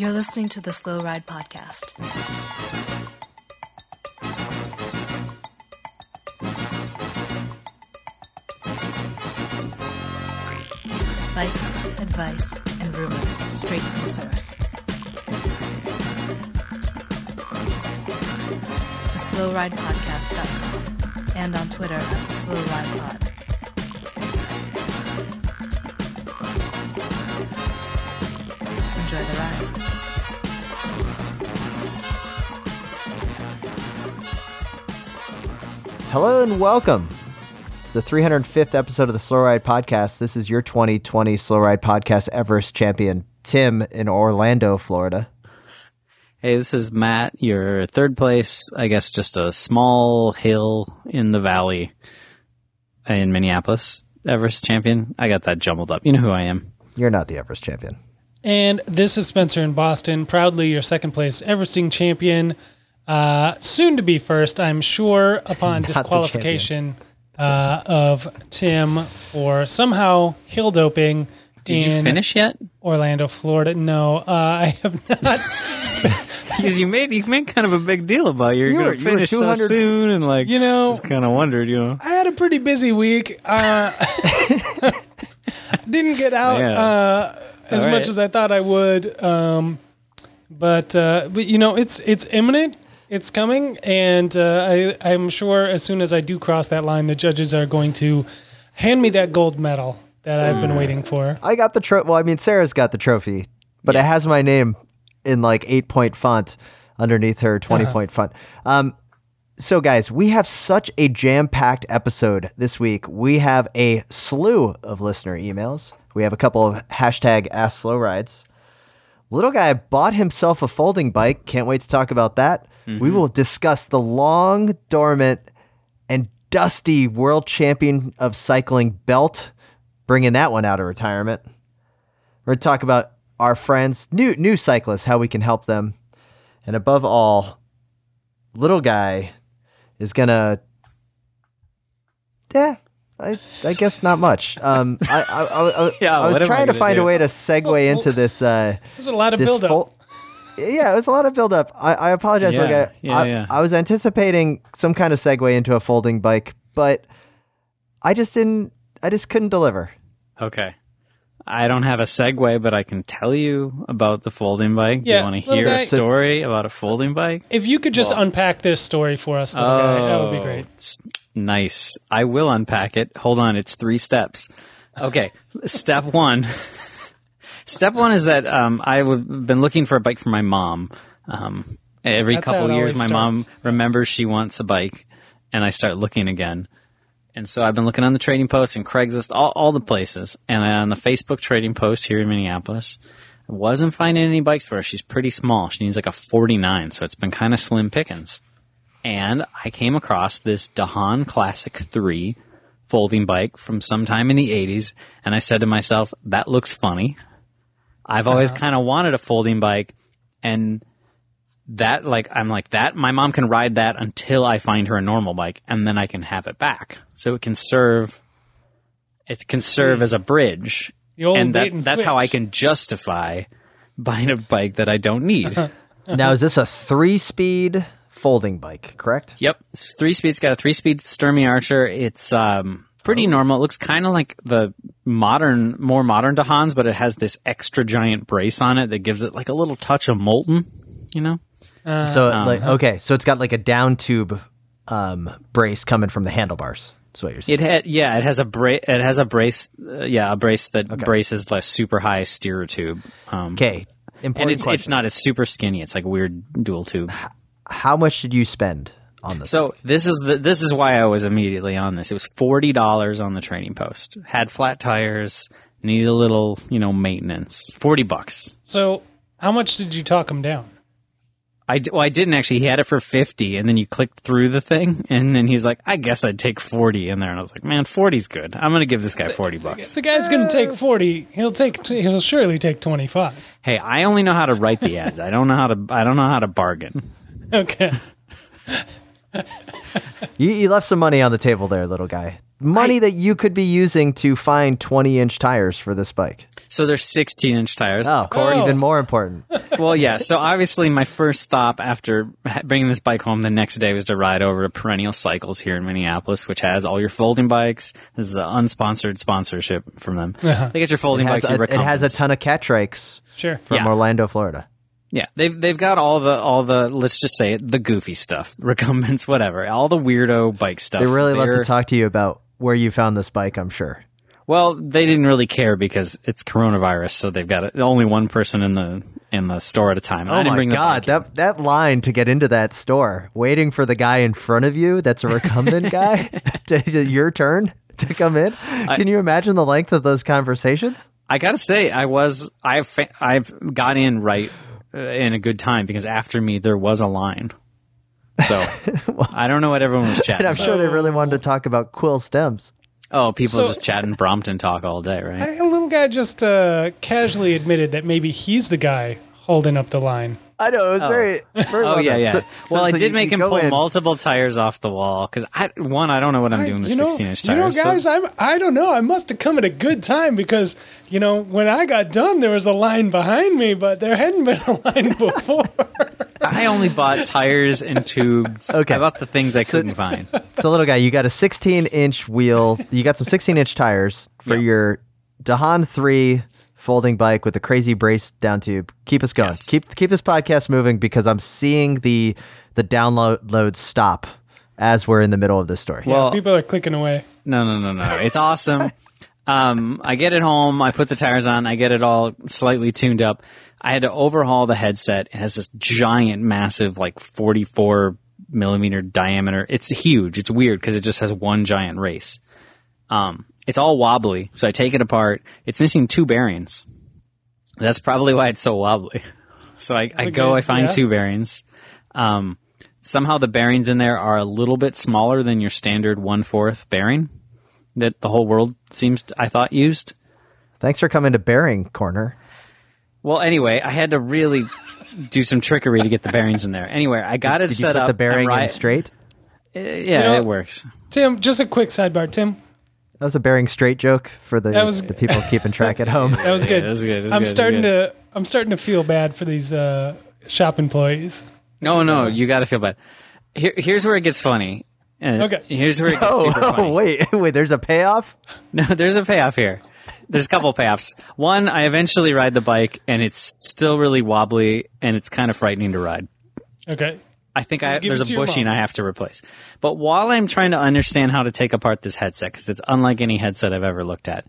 You're listening to the Slow Ride Podcast. Bikes, advice, and rumors straight from the source. The SlowRidePodcast.com and on Twitter at SlowRidePod. Enjoy the ride. Hello and welcome to the 305th episode of the Slow Ride Podcast. This is your 2020 Slow Ride Podcast Everest champion, Tim in Orlando, Florida. Hey, this is Matt, your third place, I guess just a small hill in the valley in Minneapolis. Everest champion. I got that jumbled up. You know who I am. You're not the Everest champion. And this is Spencer in Boston, proudly your second place Everesting champion. Uh, soon to be first, I'm sure, upon disqualification uh, of Tim for somehow hill doping. Did you finish yet? Orlando, Florida? No, uh, I have not. Because you made you made kind of a big deal about you're You going to finish so soon, and like You know- just kind of wondered, you know. I had a pretty busy week. Uh, didn't get out Yeah. uh, as All much as I thought I would. Um, but uh, but you know, it's it's imminent. It's coming, and uh, I I'm sure as soon as I do cross that line, the judges are going to hand me that gold medal that I've been waiting for. I got the trophy. Well, I mean, Sarah's got the trophy, but it has my name in like eight point font underneath her 20 point font. Um, so, guys, we have such a jam packed episode this week. We have a slew of listener emails. We have a couple of hashtag Ask Slow Rides. Little guy bought himself a folding bike. Can't wait to talk about that. We mm-hmm. will discuss the long dormant and dusty world champion of cycling belt, bringing that one out of retirement. We're going to talk about our friends, new new cyclists, how we can help them, and above all, little guy is gonna. Yeah, I, I guess not much. Um, I I, I, I, Yeah, I was what I trying to find do? a way to segue into this. Uh, There's a lot of this buildup. fol- yeah, it was a lot of buildup. I, I apologize. Yeah, like I, yeah, I, yeah. I was anticipating some kind of segue into a folding bike, but I just didn't. I just couldn't deliver. Okay. I don't have a segue, but I can tell you about the folding bike. Yeah, Do you want to hear guy- a story about a folding bike? if you could just unpack this story for us, little guy, that would be Oh, great. Nice. I will unpack it. Hold on. It's three steps. Okay. Step one. Step one is that um, I've been looking for a bike for my mom. Um, every That's couple years, my mom remembers she wants a bike, and I start looking again. And so I've been looking on the trading post and Craigslist, all, all the places, and on the Facebook trading post here in Minneapolis. I wasn't finding any bikes for her. She's pretty small. She needs like a 49, so it's been kind of slim pickings and I came across this Dahon Classic 3 folding bike from sometime in the 80s, and I said to myself, that looks funny. I've always uh-huh. kind of wanted a folding bike, and that, like, I'm like, that, my mom can ride that until I find her a normal bike, and then I can have it back. So it can serve, it can serve as a bridge. The old and, that, and that's how I can justify buying a bike that I don't need. now, is this a three-speed folding bike? Correct. Yep, it's three speeds. Got a three speed Sturmey Archer. It's um pretty normal. It looks kind of like the modern, more modern Dahons, but it has this extra giant brace on it that gives it like a little touch of Moulton. You know? So, like, okay, so it's got like a down tube um, brace coming from the handlebars. That's what you're saying. It had yeah, it has a bra- It has a brace. Uh, yeah, a brace that braces like super high steer tube. Um, okay, and important it's question. it's not. It's super skinny. It's like a weird dual tube. How much did you spend on this? So this is the this is why I was immediately on this. It was forty dollars on the training post. Had flat tires. Needed a little, you know, maintenance. Forty bucks. So, how much did you talk him down? I, d- well, I didn't actually. He had it for fifty, and then you clicked through the thing, and then he's like, "I guess I'd take 40 in there." And I was like, "Man, 40's good. I'm gonna give this guy forty bucks." The guy's going to take forty, he'll take. He'll surely take twenty-five. Hey, I only know how to write the ads. I don't know how to. I don't know how to bargain. Okay. you, you left some money on the table there, little guy. Money that you could be using to find 20 inch tires for this bike. So they're 16 inch tires, Oh, of course. even oh. more important. Well, yeah. So obviously, my first stop after bringing this bike home the next day was to ride over to Perennial Cycles here in Minneapolis, which has all your folding bikes. This is an unsponsored sponsorship from them. Uh-huh. They get your folding has, bikes. a, your it has a ton of Catrikes Sure. from Yeah. Orlando, Florida. Yeah, they've they've got all the all the let's just say it the goofy stuff, recumbents, whatever, all the weirdo bike stuff. They really love to talk to you about where you found this bike, I'm sure. Well, they didn't really care because it's coronavirus, so they've got only one person in the in the store at a time. I Oh my god, that that line to get into that store, waiting for the guy in front of you that's a recumbent guy to, to your turn to come in. Can you imagine the length of those conversations? I gotta say, I was I've I've got in right uh, in a good time because after me there was a line. So I don't know what everyone was chatting. I'm sure they really wanted to talk about quill stems. Oh, people So- just chatting Brompton talk all day, right? A little guy just uh, casually admitted that maybe he's the guy holding up the line. I know it was oh. very, very. Oh well yeah, done. yeah. So- well, so- I so did make him pull in- multiple tires off the wall because I one I don't know what I'm doing with 16 inch tires. you know, tires. so- guys, I'm I don't know. I must have come at a good time because you know when I got done, there was a line behind me, but there hadn't been a line before. I only bought tires and tubes. Okay. I bought the things I couldn't find. So, little guy, you got a 16 inch wheel. You got some 16 inch tires for Yeah. your Dahon 3 folding bike with the crazy brace down tube. Keep us going. Yes. Keep keep this podcast moving because I'm seeing the the download load stop as we're in the middle of this story. Well, People are clicking away. No, no, no, no. It's awesome. Um, I get it home. I put the tires on. I get it all slightly tuned up. I had to overhaul the headset. It has this giant, massive, like 44 millimeter diameter. It's huge. It's weird because it just has one giant race. Um, it's all wobbly. So I take it apart. It's missing two bearings. That's probably why it's so wobbly. So I, I go, good? I find Yeah. two bearings. Um, somehow the bearings in there are a little bit smaller than your standard one fourth bearing that the whole world seems to, I thought used. Thanks for coming to Bearing Corner. Well, anyway, I had to really do some trickery to get the bearings in there. Anyway, I got it Did you set put up. the bearing and in straight? Uh, yeah, know- it works. Tim, just a quick sidebar. Tim, That was a bearing straight joke for the, was- the people keeping track at home. that was good. it was good, it was I'm good, it was starting good. to I'm starting to feel bad for these uh, shop employees. No, no, you got to feel bad. Here, here's where it gets funny. Uh, Okay. Here's where it gets Oh, super funny. Oh, wait, wait, there's a payoff? No, there's a payoff here. There's a couple payoffs. One, I eventually ride the bike, and it's still really wobbly, and it's kind of frightening to ride. Okay. I think So I, there's a bushing. I have to replace. But while I'm trying to understand how to take apart this headset, because it's unlike any headset I've ever looked at,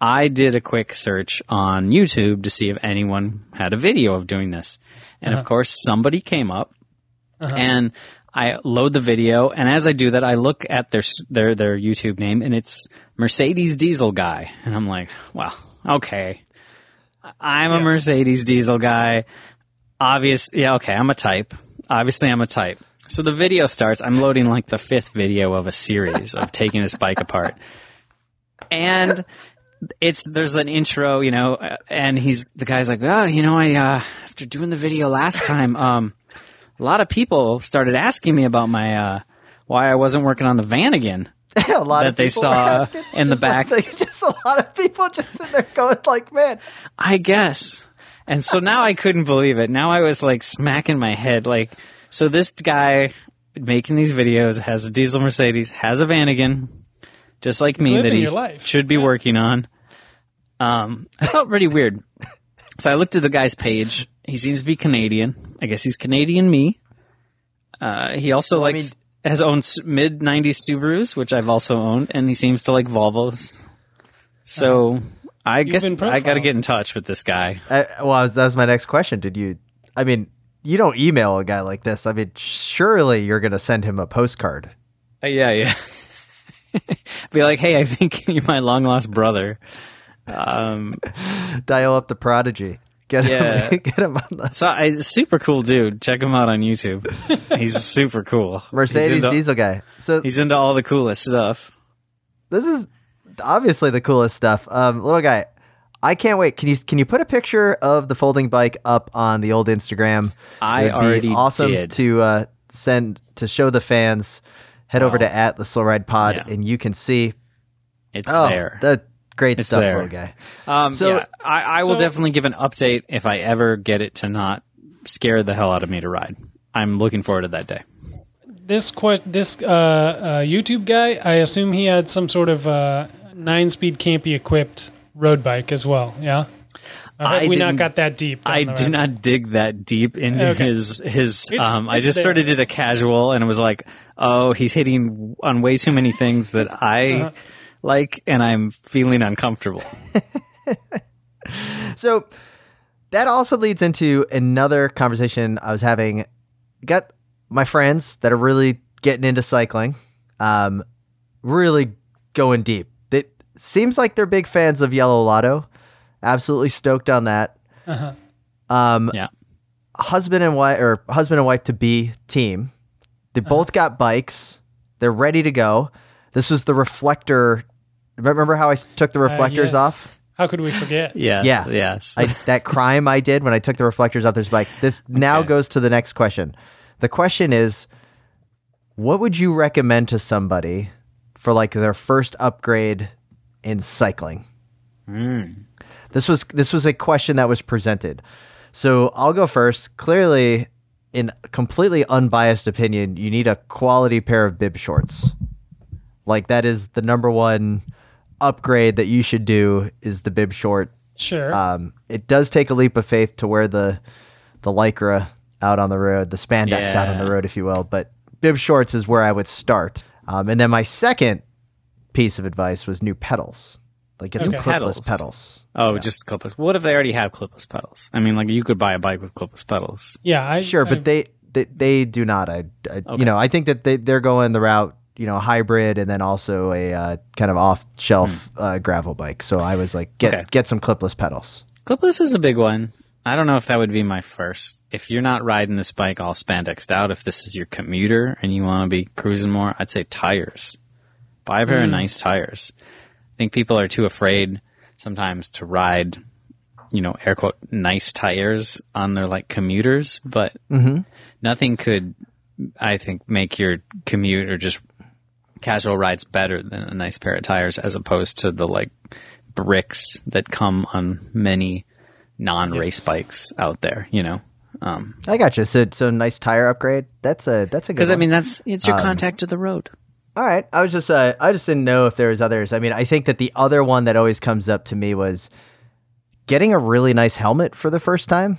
I did a quick search on YouTube to see if anyone had a video of doing this. And Uh-huh. of course, somebody came up, and I load the video. And as I do that, I look at their their their YouTube name, and it's Mercedes Diesel Guy, and I'm like, well, okay, I'm a Mercedes Diesel guy obvious yeah okay i'm a type obviously i'm a type. So the video starts. I'm loading like the fifth video of a series of taking this bike apart. And it's there's an intro you know and he's the guy's like oh you know i uh after doing the video last time um a lot of people started asking me about my uh why i wasn't working on the van again. A lot that of they people saw in the just like- back. just a lot of people just sitting there going like, man, I guess. And so now I couldn't believe it. Now I was like smacking my head. Like, so this guy making these videos has a diesel Mercedes, has a Vanagon, just like me that he should be working on. Um, I felt pretty weird. So I looked at the guy's page. He seems to be Canadian. I guess he's Canadian me. Uh, he also I likes has owned mid '90s Subarus, which I've also owned, and he seems to like Volvos. So I guess I got to get in touch with this guy. Uh, well, was- that was my next question. Did you? I mean, you don't email a guy like this. I mean, surely you're going to send him a postcard. Uh, yeah, yeah. Be like, hey, I think you're my long lost brother. Um, Dial up the prodigy. Get Yeah. him. Get him on the so I super cool dude. Check him out on YouTube. He's super cool. Mercedes he's into, diesel guy. So He's into all the coolest stuff. this is obviously the coolest stuff. Um, little guy, I can't wait. Can you can you put a picture of the folding bike up on the old Instagram? I It would be already awesome did. to uh, send to show the fans. Head over to at the Slow Ride Pod, Yeah. and you can see It's Oh, there. the great It's stuff, there. little guy. Um, So- yeah, I, I will definitely give an update if I ever get it to not scare the hell out of me to ride. I'm looking forward to that day. This que- this uh, uh, YouTube guy, I assume he had some sort of uh, nine-speed campy equipped road bike as well. Yeah. Or I we not didn't- got that deep? I did road? not dig that deep into Okay. his his. It- um, I it's just sort of did a casual, and it was like, oh, he's hitting on way too many things that I Uh-huh. like, and I'm feeling uncomfortable. So that also leads into another conversation I was having. Got my friends that are really getting into cycling, um, really going deep. It seems like they're big fans of Yellow Lotto. Absolutely stoked on that. Uh-huh. Um, Yeah. husband and wife or husband and wife to be team. They uh-huh. both got bikes. They're ready to go. This was the reflector. Remember how I took the uh, reflectors yes. off? How could we forget? Yes, Yeah. yes. I, that crime I did when I took the reflectors off this bike. This now Okay. goes to the next question. The question is, what would you recommend to somebody for like their first upgrade in cycling? This was this was a question that was presented. So I'll go first. Clearly, in completely unbiased opinion, you need a quality pair of bib shorts. Like that is the number one upgrade that you should do is the bib short Sure. um, it does take a leap of faith to wear the the lycra out on the road, the spandex out on the road, if you will. But bib shorts is where I would start. Um, and then my second piece of advice was new pedals, like get some Okay. clipless Pedals. pedals. oh, just clipless. What if they already have clipless pedals? I mean, like you could buy a bike with clipless pedals. yeah. I, Sure, I- but they, they they do not. I, I you know I think that they they're going the route you know hybrid and then also a uh, kind of off shelf uh, gravel bike. So I was like get Okay. get some clipless pedals. Clipless is a big one. I don't know if that would be my first. If you're not riding this bike all spandexed out, if this is your commuter and you want to be cruising more, I'd say tires. Buy a pair of nice tires. I think people are too afraid sometimes to ride, you know, air quote, nice tires on their like commuters, but nothing could, I think, make your commute or just casual rides better than a nice pair of tires as opposed to the like bricks that come on many non-race Yes. bikes out there, you know. Um I got you. So so nice tire upgrade. That's a that's a good. cuz I mean that's it's Um, your contact to the road. All right. I was just uh, I just didn't know if there was others. I mean, I think that the other one that always comes up to me was getting a really nice helmet for the first time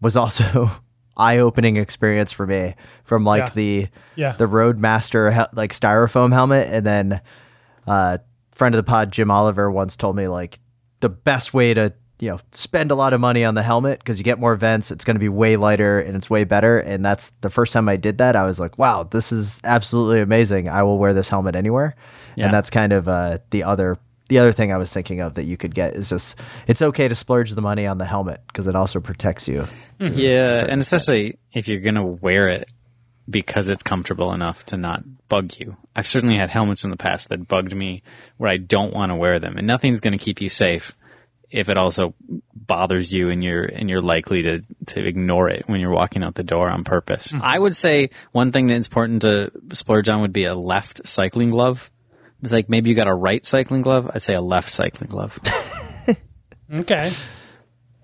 was also eye-opening experience for me from like Yeah. the Yeah. the Roadmaster like styrofoam helmet and then uh friend of the pod Jim Oliver once told me like the best way to you know spend a lot of money on the helmet because you get more vents it's going to be way lighter and it's way better. And that's the first time i did that i was like wow this is absolutely amazing. I will wear this helmet anywhere. Yeah. and that's kind of uh, the other the other thing i was thinking of that you could get is just it's okay to splurge the money on the helmet because it also protects you. Yeah, and especially if you're going to wear it because it's comfortable enough to not bug you. I've certainly had helmets in the past that bugged me where I don't want to wear them, and nothing's going to keep you safe if it also bothers you and you're and you're likely to to ignore it when you're walking out the door on purpose. I would say one thing that's important to splurge on would be a left cycling glove. It's like maybe you got a right cycling glove. I'd say a left cycling glove. okay.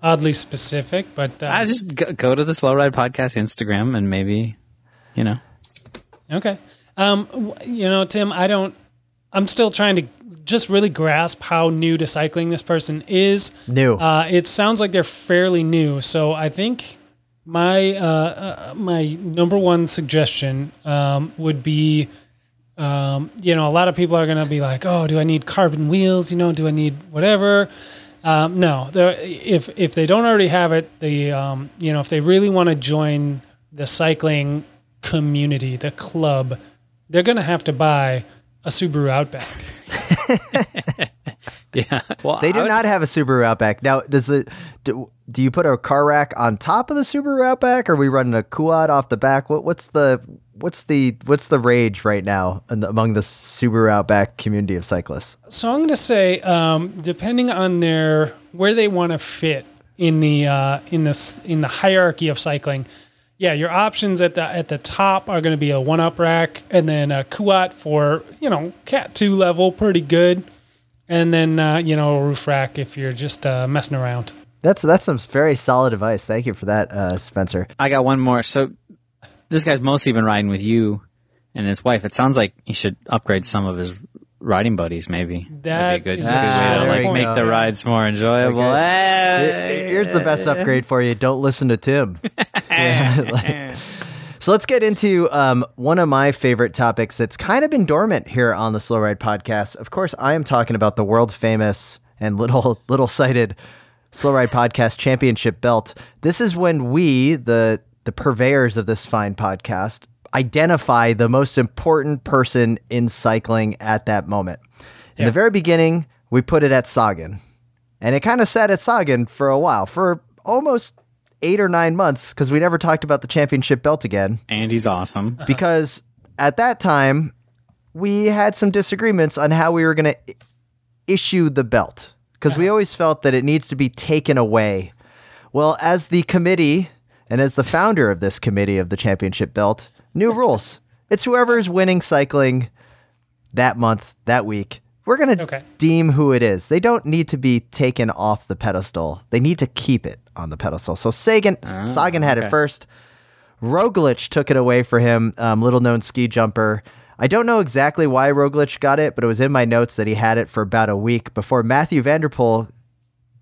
Oddly specific, but uh, I just go, go to the Slow Ride Podcast Instagram and maybe, you know. Okay. Um, you know, Tim, I don't. I'm still trying to just really grasp how new to cycling this person is. new Uh, it sounds like they're fairly new, so I think my uh, uh, my number one suggestion um, would be, um, you know, a lot of people are going to be like, "Oh, do I need carbon wheels? You know, do I need whatever?" Um, no, if if they don't already have it, the um, you know, if they really want to join the cycling community, the club, they're going to have to buy a Subaru Outback. Yeah. Well, They I do was- not have a Subaru Outback. Now, does it do, do you put a car rack on top of the Subaru Outback or are we running a quad off the back? What what's the what's the what's the rage right now in the, among the Subaru Outback community of cyclists? So I'm going to say, um, depending on their where they want to fit in the uh, in this in the hierarchy of cycling, yeah, your options at the at the top are going to be a one up rack, and then a Kuat for you know Cat two level, pretty good. and then uh, you know a roof rack if you're just uh, messing around. That's that's some very solid advice. Thank you for that, uh, Spencer. I got one more. So this guy's mostly been riding with you and his wife. It sounds like he should upgrade some of his riding buddies. Maybe That that'd be a good, is good a way to like make the rides more enjoyable. Okay. Hey. Here's the best upgrade for you. Don't listen to Tim. Yeah, like- so let's get into um, one of my favorite topics that's kind of been dormant here on the Slow Ride podcast. Of course, I am talking about the world famous and little little cited Slow Ride podcast championship belt. This is when we, the the purveyors of this fine podcast, identify the most important person in cycling at that moment. In Yeah. the very beginning, we put it at Sagan. And it kind of sat at Sagan for a while, for almost eight or nine months, because we never talked about the championship belt again. and he's awesome. Because at that time, we had some disagreements on how we were going to issue the belt, because we always felt that it needs to be taken away. Well, as the committee and as the founder of this committee of the championship belt, new rules. It's whoever's winning cycling that month, that week. We're going to Okay. deem who it is. They don't need to be taken off the pedestal. They need to keep it on the pedestal. So Sagan, Sagan had it first. Roglic took it away for him, um, little known ski jumper. I don't know exactly why Roglic got it, but it was in my notes that he had it for about a week before Matthew van der Poel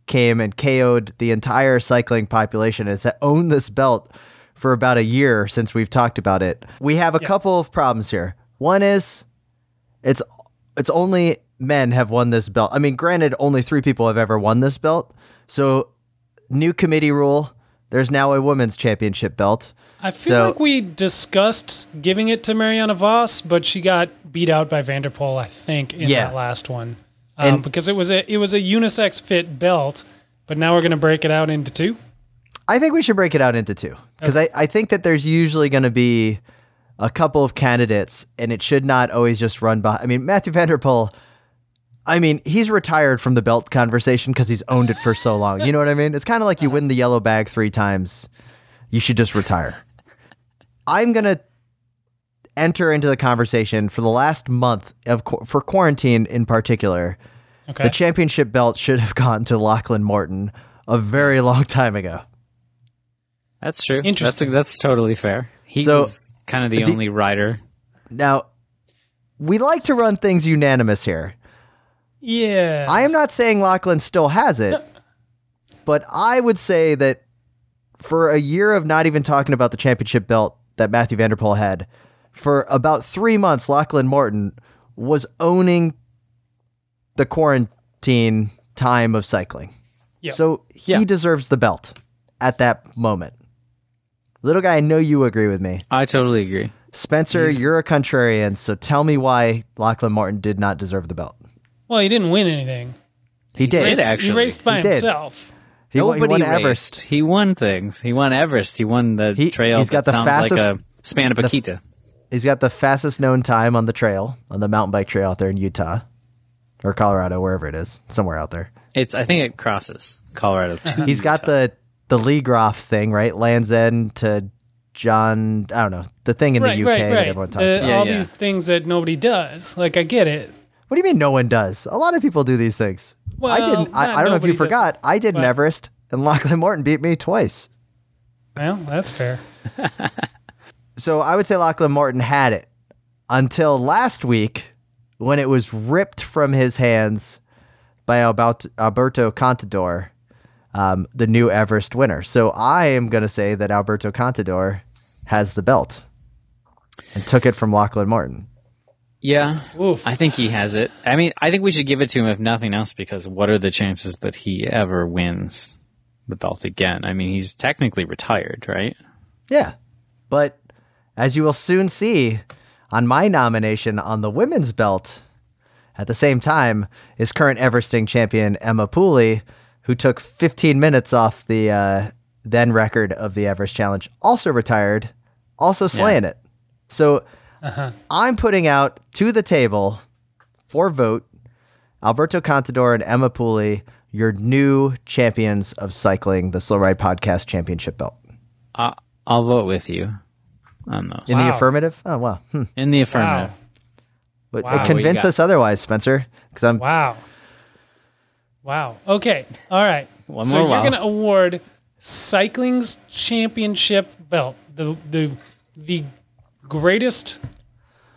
came and KO'd the entire cycling population and has owned this belt for about a year since we've talked about it. We have a couple of problems here. One is it's it's only men have won this belt. I mean, granted, only three people have ever won this belt. So, new committee rule. There's now a women's championship belt. I feel So- like we discussed giving it to Mariana Vos, but she got beat out by van der Poel, I think, in Yeah. that last one, um, And- because it was a it was a unisex fit belt. But now we're going to break it out into two. I think we should break it out into two because I, I think that there's usually going to be a couple of candidates and it should not always just run by. I mean, Matthew van der Poel, I mean, he's retired from the belt conversation because he's owned it for so long. You know what I mean? It's kind of like you win the yellow bag three times, you should just retire. I'm going to enter into the conversation for the last month of qu- for quarantine in particular. Okay. The championship belt should have gone to Lachlan Morton a very long time ago. That's true. Interesting. That's, that's totally fair. He So, was kind of the do- only rider. Now, we like to run things unanimous here. Yeah. I am not saying Lachlan still has it, but I would say that for a year of not even talking about the championship belt that Matthew van der Poel had, for about three months, Lachlan Morton was owning the quarantine time of cycling. Yep. So he Yeah. deserves the belt at that moment. Little guy, I know you agree with me. I totally agree. Spencer, you're a contrarian, so tell me why Lachlan Morton did not deserve the belt. Well, he didn't win anything. He did. did, He actually. raced by He himself. He won, he Nobody won raced. Everest. He won things. He won Everest. He won the He- trail. he's got that the sounds like fastest- a span of Paquita. He's got the fastest known time on the trail, on the mountain bike trail out there in Utah or Colorado, wherever it is, somewhere out there. It's. I think it crosses Colorado too. He's got the the Lee Groff thing, right? Land's End to John, I don't know, the thing in Right, the UK right, that right. everyone talks Uh, about. Yeah, all yeah. these things that nobody does. Like I get it. What do you mean no one does? A lot of people do these things. I didn't. I, I don't know if you forgot. it, I did an but- Everest, and Lachlan Morton beat me twice. Well, that's fair. So I would say Lachlan Morton had it until last week when it was ripped from his hands by Albert- Alberto Contador, um, the new Everest winner. So I am going to say that Alberto Contador has the belt and took it from Lachlan Morton. Yeah, Oof. I think he has it. I mean, I think we should give it to him if nothing else, because what are the chances that he ever wins the belt again? I mean, he's technically retired, right? Yeah. But as you will soon see on my nomination on the women's belt, at the same time is current Everesting champion Emma Pooley, who took 15 minutes off the uh, then record of the Everest Challenge, also retired, also slaying it. So I'm putting out to the table for vote Alberto Contador and Emma Pooley, your new champions of cycling, the Slow Ride Podcast Championship belt. I, I'll vote with you on those. In the affirmative? Oh, wow. Hmm. In the affirmative. Wow. But Wow. convince us otherwise, Spencer. Because I'm Wow. Wow. Okay. All right. One so more you're wow. going to award cycling's championship belt, the the the greatest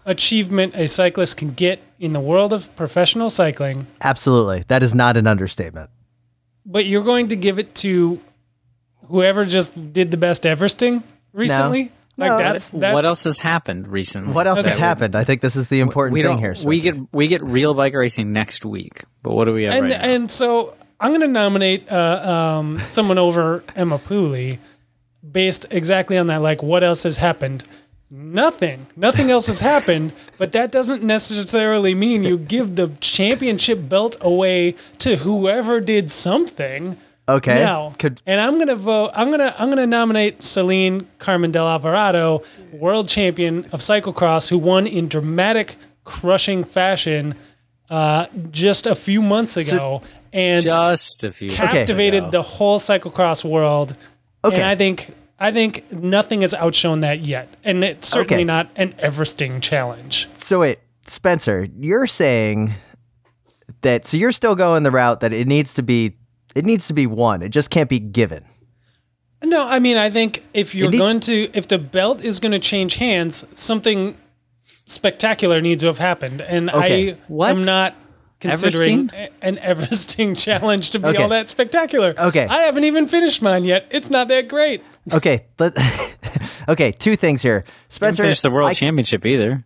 achievement a cyclist can get in the world of professional cycling, Absolutely. That is not an understatement. but you're going to give it to whoever just did the best Everesting recently. Like No, that's that's what else has happened recently? What else Okay. has happened? I think this is the important We thing don't. here. we get we get real bike racing next week. But what do we have and right now? and so I'm going to nominate uh, um, someone over Emma Pooley, based exactly on that. Like, what else has happened? Nothing. Nothing else has happened. But that doesn't necessarily mean you give the championship belt away to whoever did something. okay. Now, Could and I'm gonna vote. I'm gonna I'm gonna nominate Celine Carmen Del Alvarado, world champion of cyclocross, who won in dramatic, crushing fashion uh, just a few months ago, and Just a few. captivated the whole cyclocross world. Okay. And I think I think nothing has outshone that yet, and it's certainly Okay. not an Everesting challenge. so wait, Spencer, you're saying that so you're still going the route that it needs to be it needs to be won. It just can't be given. No, I mean, I think if you're needs- going to, if the belt is going to change hands, something spectacular needs to have happened. And Okay. I What? am not considering Everesting? an Everesting challenge to be Okay. all that spectacular. Okay. I haven't even finished mine yet. It's not that great. Okay, let Okay, two things here. Didn't Spencer finish the world I- championship either.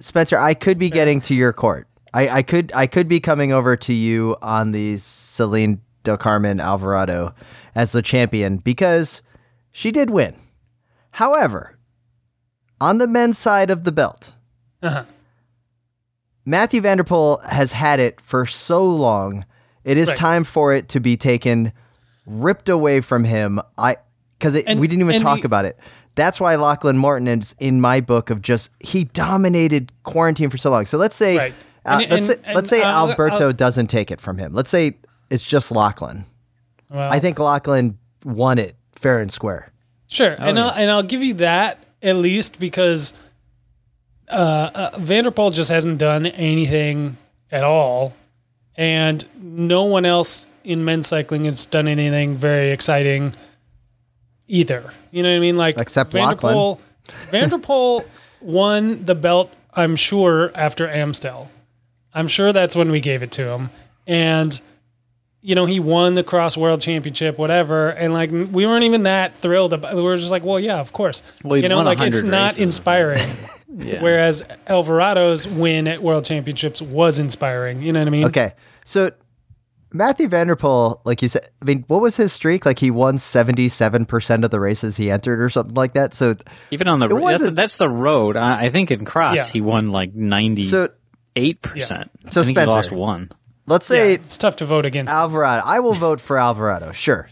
Spencer, I could be getting to your court. I, I could I could be coming over to you on the Celine Del Carmen Alvarado as the champion because she did win. However, on the men's side of the belt, Uh-huh. Matthew van der Poel has had it for so long. It is Right. time for it to be taken, ripped away from him. I because we didn't even talk the- about it. That's why Lachlan Morton is in my book of just he dominated quarantine for so long. So let's say Right. uh, And- let's and- say, let's say I'll- Alberto I'll- doesn't take it from him. Let's say it's just Lachlan. Well, I think Lachlan won it fair and square. Sure, and yeah. I'll and I'll give you that at least because uh, uh, van der Poel just hasn't done anything at all, and no one else in men's cycling has done anything very exciting either. You know what I mean? Like Except van der Poel. van der Poel won the belt. I'm sure after Amstel. I'm sure that's when we gave it to him, and you know, he won the cross world championship, whatever. And like, we weren't even that thrilled about We were just like, well, yeah, of course. Well, you know, like it's not races. inspiring. Yeah. Whereas Alvarado's win at world championships was inspiring. You know what I mean? Okay, so Matthew van der Poel, like you said, I mean, what was his streak? Like he won seventy seven percent of the races he entered, or something like that. So, Even on the that's, that's the road. I, I think in cross Yeah. he won like ninety eight percent. So I think Spencer- he lost one. let's Yeah, say it's tough to vote against. Alvarado. I will vote for Alvarado. Sure.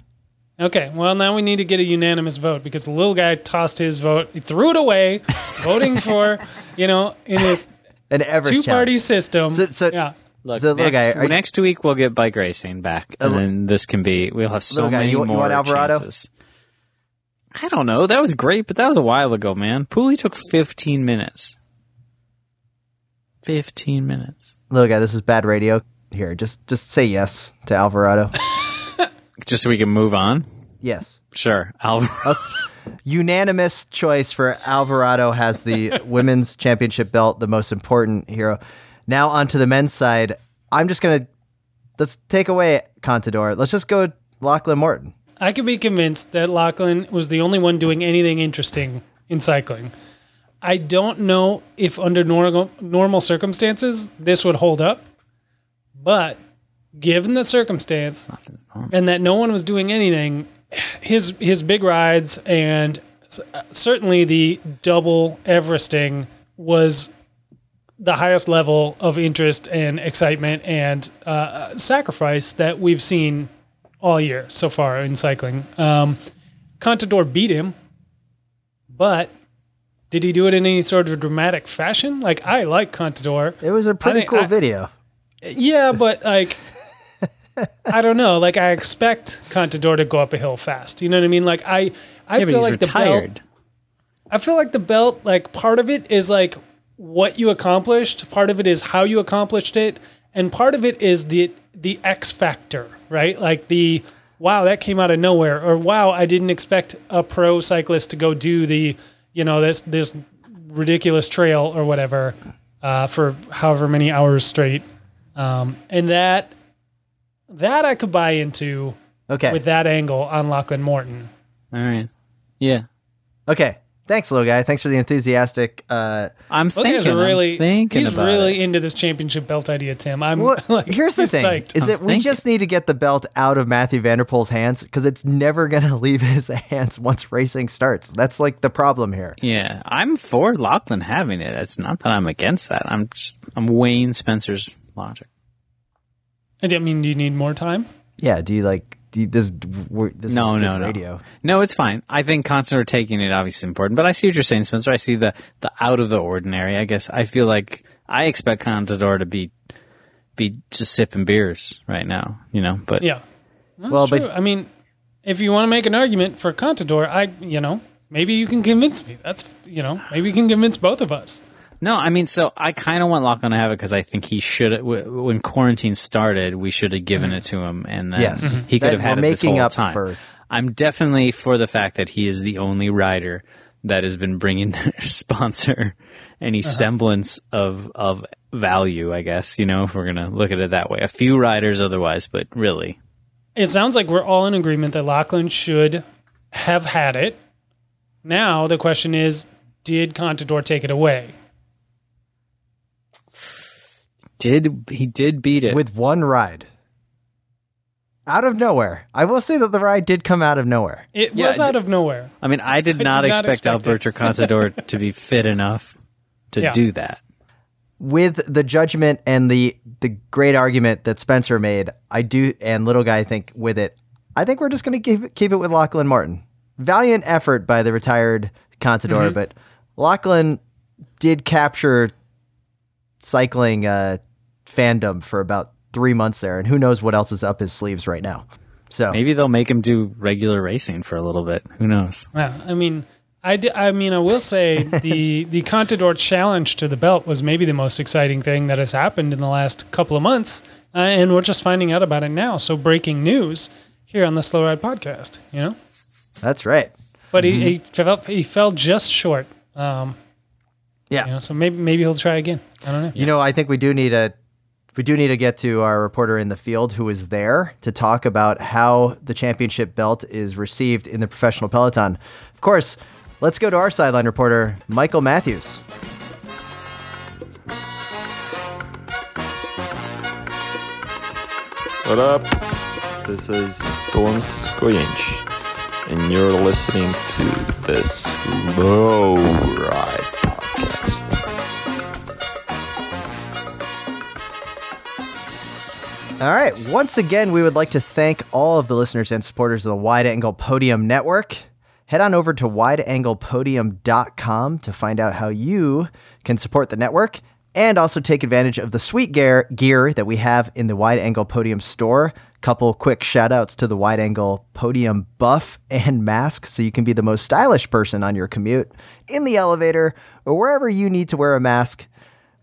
Okay, well now we need to get a unanimous vote because the little guy tossed his vote, he threw it away, voting for you know in his An two party system. So- so- yeah, Look, So, little next, guy, are you- next week we'll get bike racing back, and then this can be. We'll have so guy, many you want- you more want Alvarado? chances. I don't know. That was great, but that was a while ago, man. Pooley took fifteen minutes. Fifteen minutes, Little guy, this is bad radio. Here, just just say yes to Alvarado. just so we can move on. yes. Sure, Alvarado. Unanimous choice for Alvarado has the women's championship belt, the most important hero. Now onto the men's side. I'm just gonna let's take away Contador. Let's just go Lachlan Morton. I could be convinced that Lachlan was the only one doing anything interesting in cycling. I don't know if under normal normal circumstances this would hold up, but given the circumstance and that no one was doing anything, his his big rides and uh, certainly the double Everesting was the highest level of interest and excitement and uh, sacrifice that we've seen all year so far in cycling. Um, Contador beat him, but did he do it in any sort of dramatic fashion? Like I like Contador. It was a pretty think cool I- video. Yeah, but like I don't know. Like I expect Contador to go up a hill fast. You know what I mean? Like I I yeah, feel like the belt. I feel like the belt, like part of it is like what you accomplished, part of it is how you accomplished it, and part of it is the the X factor, right? Like the wow, that came out of nowhere, or wow, I didn't expect a pro cyclist to go do the you know this this ridiculous trail or whatever uh, for however many hours straight, um, and that that I could buy into Okay. with that angle on Lachlan Morton. All right. Yeah. okay. Thanks, little guy. Thanks for the enthusiastic. Uh, I'm thinking. he's really I'm thinking he's about really it. into this championship belt idea, Tim. I'm well, like, here's the he's thing: psyched. is that we just need to get the belt out of Matthew van der Poel's hands because it's never going to leave his hands once racing starts. That's like the problem here. Yeah, I'm for Lachlan having it. It's not that I'm against that. I'm just I'm weighing Spencer's logic. I didn't mean, do you need more time? Yeah. Do you like? Do this this No, is good no, no. radio. No, it's fine. I think Constantine taking it obviously important, but I see what you're saying, Spencer. I see the the out of the ordinary. I guess I feel like I expect Contador to be be just sipping beers right now, you know. But Yeah. That's Well, true. but- I mean, if you want to make an argument for Contador, I, you know, maybe you can convince me. That's, you know, maybe you can convince both of us. No, I mean, so I kind of want Lachlan to have it because I think he should. W- when quarantine started, we should have given it to him, and then Yes. He could That- have had we're it this making whole up time. for- I'm definitely for the fact that he is the only rider that has been bringing their sponsor any Uh-huh. semblance of of value. I guess you know if we're gonna look at it that way. A few riders otherwise, but really, It sounds like we're all in agreement that Lachlan should have had it. Now the question is, did Contador take it away? Did he did beat it? with one ride. Out of nowhere. I will say that the ride did come out of nowhere. It Yeah, was d- out of nowhere. I mean, I did I not did not expect expect. Alberto Contador to be fit enough to Yeah. do that. With the judgment and the the great argument that Spencer made, I do and little guy think with it, I think we're just gonna keep keep it with Lachlan Morton. Valiant effort by the retired Contador, but Lachlan did capture cycling uh, fandom for about three months there, and who knows what else is up his sleeves right now. So Maybe they'll make him do regular racing for a little bit. Who knows? Yeah, I mean, I, di- I mean, I will say the the Contador challenge to the belt was maybe the most exciting thing that has happened in the last couple of months, uh, and we're just finding out about it now. So breaking news here on the Slow Ride podcast, you know. that's right. But he, he fell he fell just short. Um, Yeah. you know, so maybe maybe he'll try again. I don't know. You know, I think we do need a we do need to get to our reporter in the field who is there to talk about how the championship belt is received in the professional peloton. Of course, let's go to our sideline reporter, Michael Matthews. What up? This is Storm Skoyinch, and you're listening to the Slow Ride All right. Once again, we would like to thank all of the listeners and supporters of the Wide Angle Podium Network. Head on over to wideanglepodium.com to find out how you can support the network and also take advantage of the sweet gear, gear that we have in the Wide Angle Podium store. Couple quick shout outs to the Wide Angle Podium buff and mask so you can be the most stylish person on your commute, in the elevator, or wherever you need to wear a mask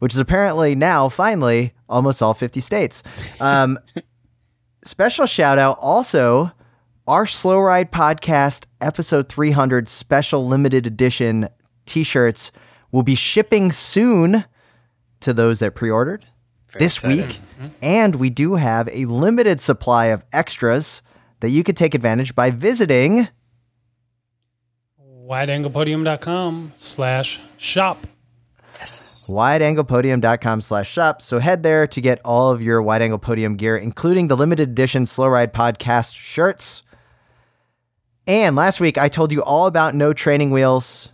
which is apparently now finally almost all 50 states. Um, special shout out also our Slow Ride podcast episode 300 special limited edition t-shirts will be shipping soon to those that pre-ordered this exciting. week and we do have a limited supply of extras that you could take advantage by visiting wideanglepodium.com slash shop. wideanglepodium.com slash shop. So head there to get all of your wide angle podium gear, including the limited edition Slow Ride Podcast shirts. And last week, I told you all about No Training Wheels,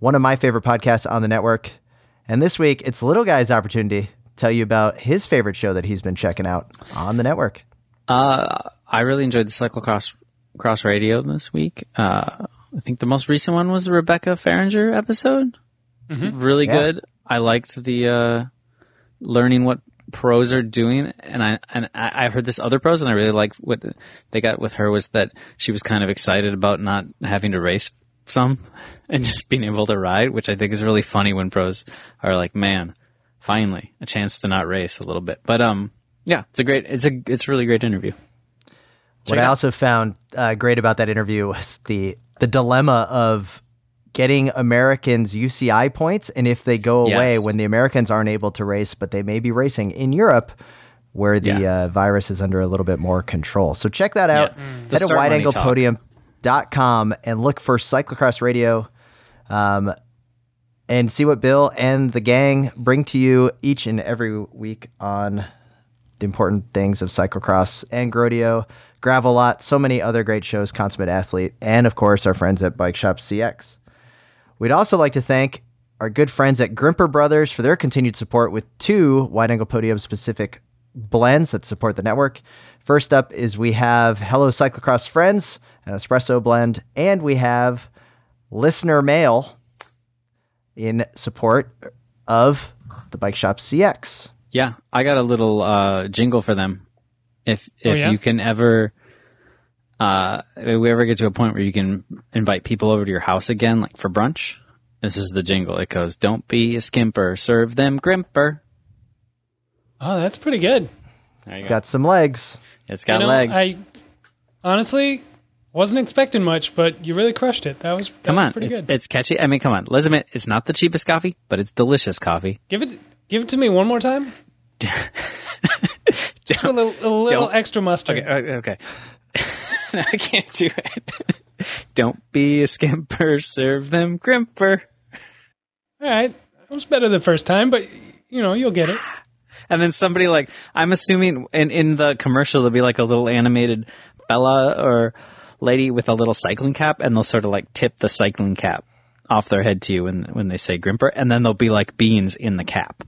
one of my favorite podcasts on the network. And this week, it's Little Guy's opportunity to tell you about his favorite show that he's been checking out on the network. Uh, I really enjoyed the cyclocross cross radio this week. Uh, I think the most recent one was the Rebecca Fahringer episode. Really Yeah. good. I liked the uh, learning what pros are doing, and I and I, I've heard this other pros, and I really like what they got with her was that she was kind of excited about not having to race some and just being able to ride, which I think is really funny when pros are like, "Man, finally a chance to not race a little bit." But um, Yeah, it's a great. It's a it's a really great interview. What I out. also found uh, great about that interview was the the dilemma of getting Americans UCI points, and if they go away Yes. when the Americans aren't able to race, but they may be racing in Europe, where the Yeah. uh, virus is under a little bit more control. So check that out. Yeah. Mm. The Head to start money talk. wideanglepodium.com and look for Cyclocross Radio. Um, and see what Bill and the gang bring to you each and every week on the important things of cyclocross and Grodio, Gravel Lot, so many other great shows, Consummate Athlete, and of course our friends at Bike Shop CX. We'd also like to thank our good friends at Grimpeur Brothers for their continued support with two wide angle podium specific blends that support the network. First up is we have Hello Cyclocross Friends, an espresso blend, and we have listener mail in support of the Bike Shop CX. Yeah, I got a little uh, jingle for them. If if Oh, yeah? you can ever, uh, if we ever get to a point where you can invite people over to your house again, like for brunch, this is the jingle. It goes, "Don't be a skimper, serve them grimper." Oh, that's pretty good. There you go. Got some legs. it's got You know, legs. I honestly wasn't expecting much, but you really crushed it. That was that come was on, pretty it's, good. it's catchy. I mean, come on. Let's admit, it's not the cheapest coffee, but it's delicious coffee. give it give it to me one more time. Just with a little, a little extra mustard. Okay, okay. no, I can't do it. Don't be a skimper, serve them grimper. All right, it was better the first time, but you know you'll get it. And then somebody like I'm assuming in in the commercial there'll be like a little animated fella or lady with a little cycling cap, and they'll sort of like tip the cycling cap off their head to you when when they say grimper, and then there'll be like beans in the cap.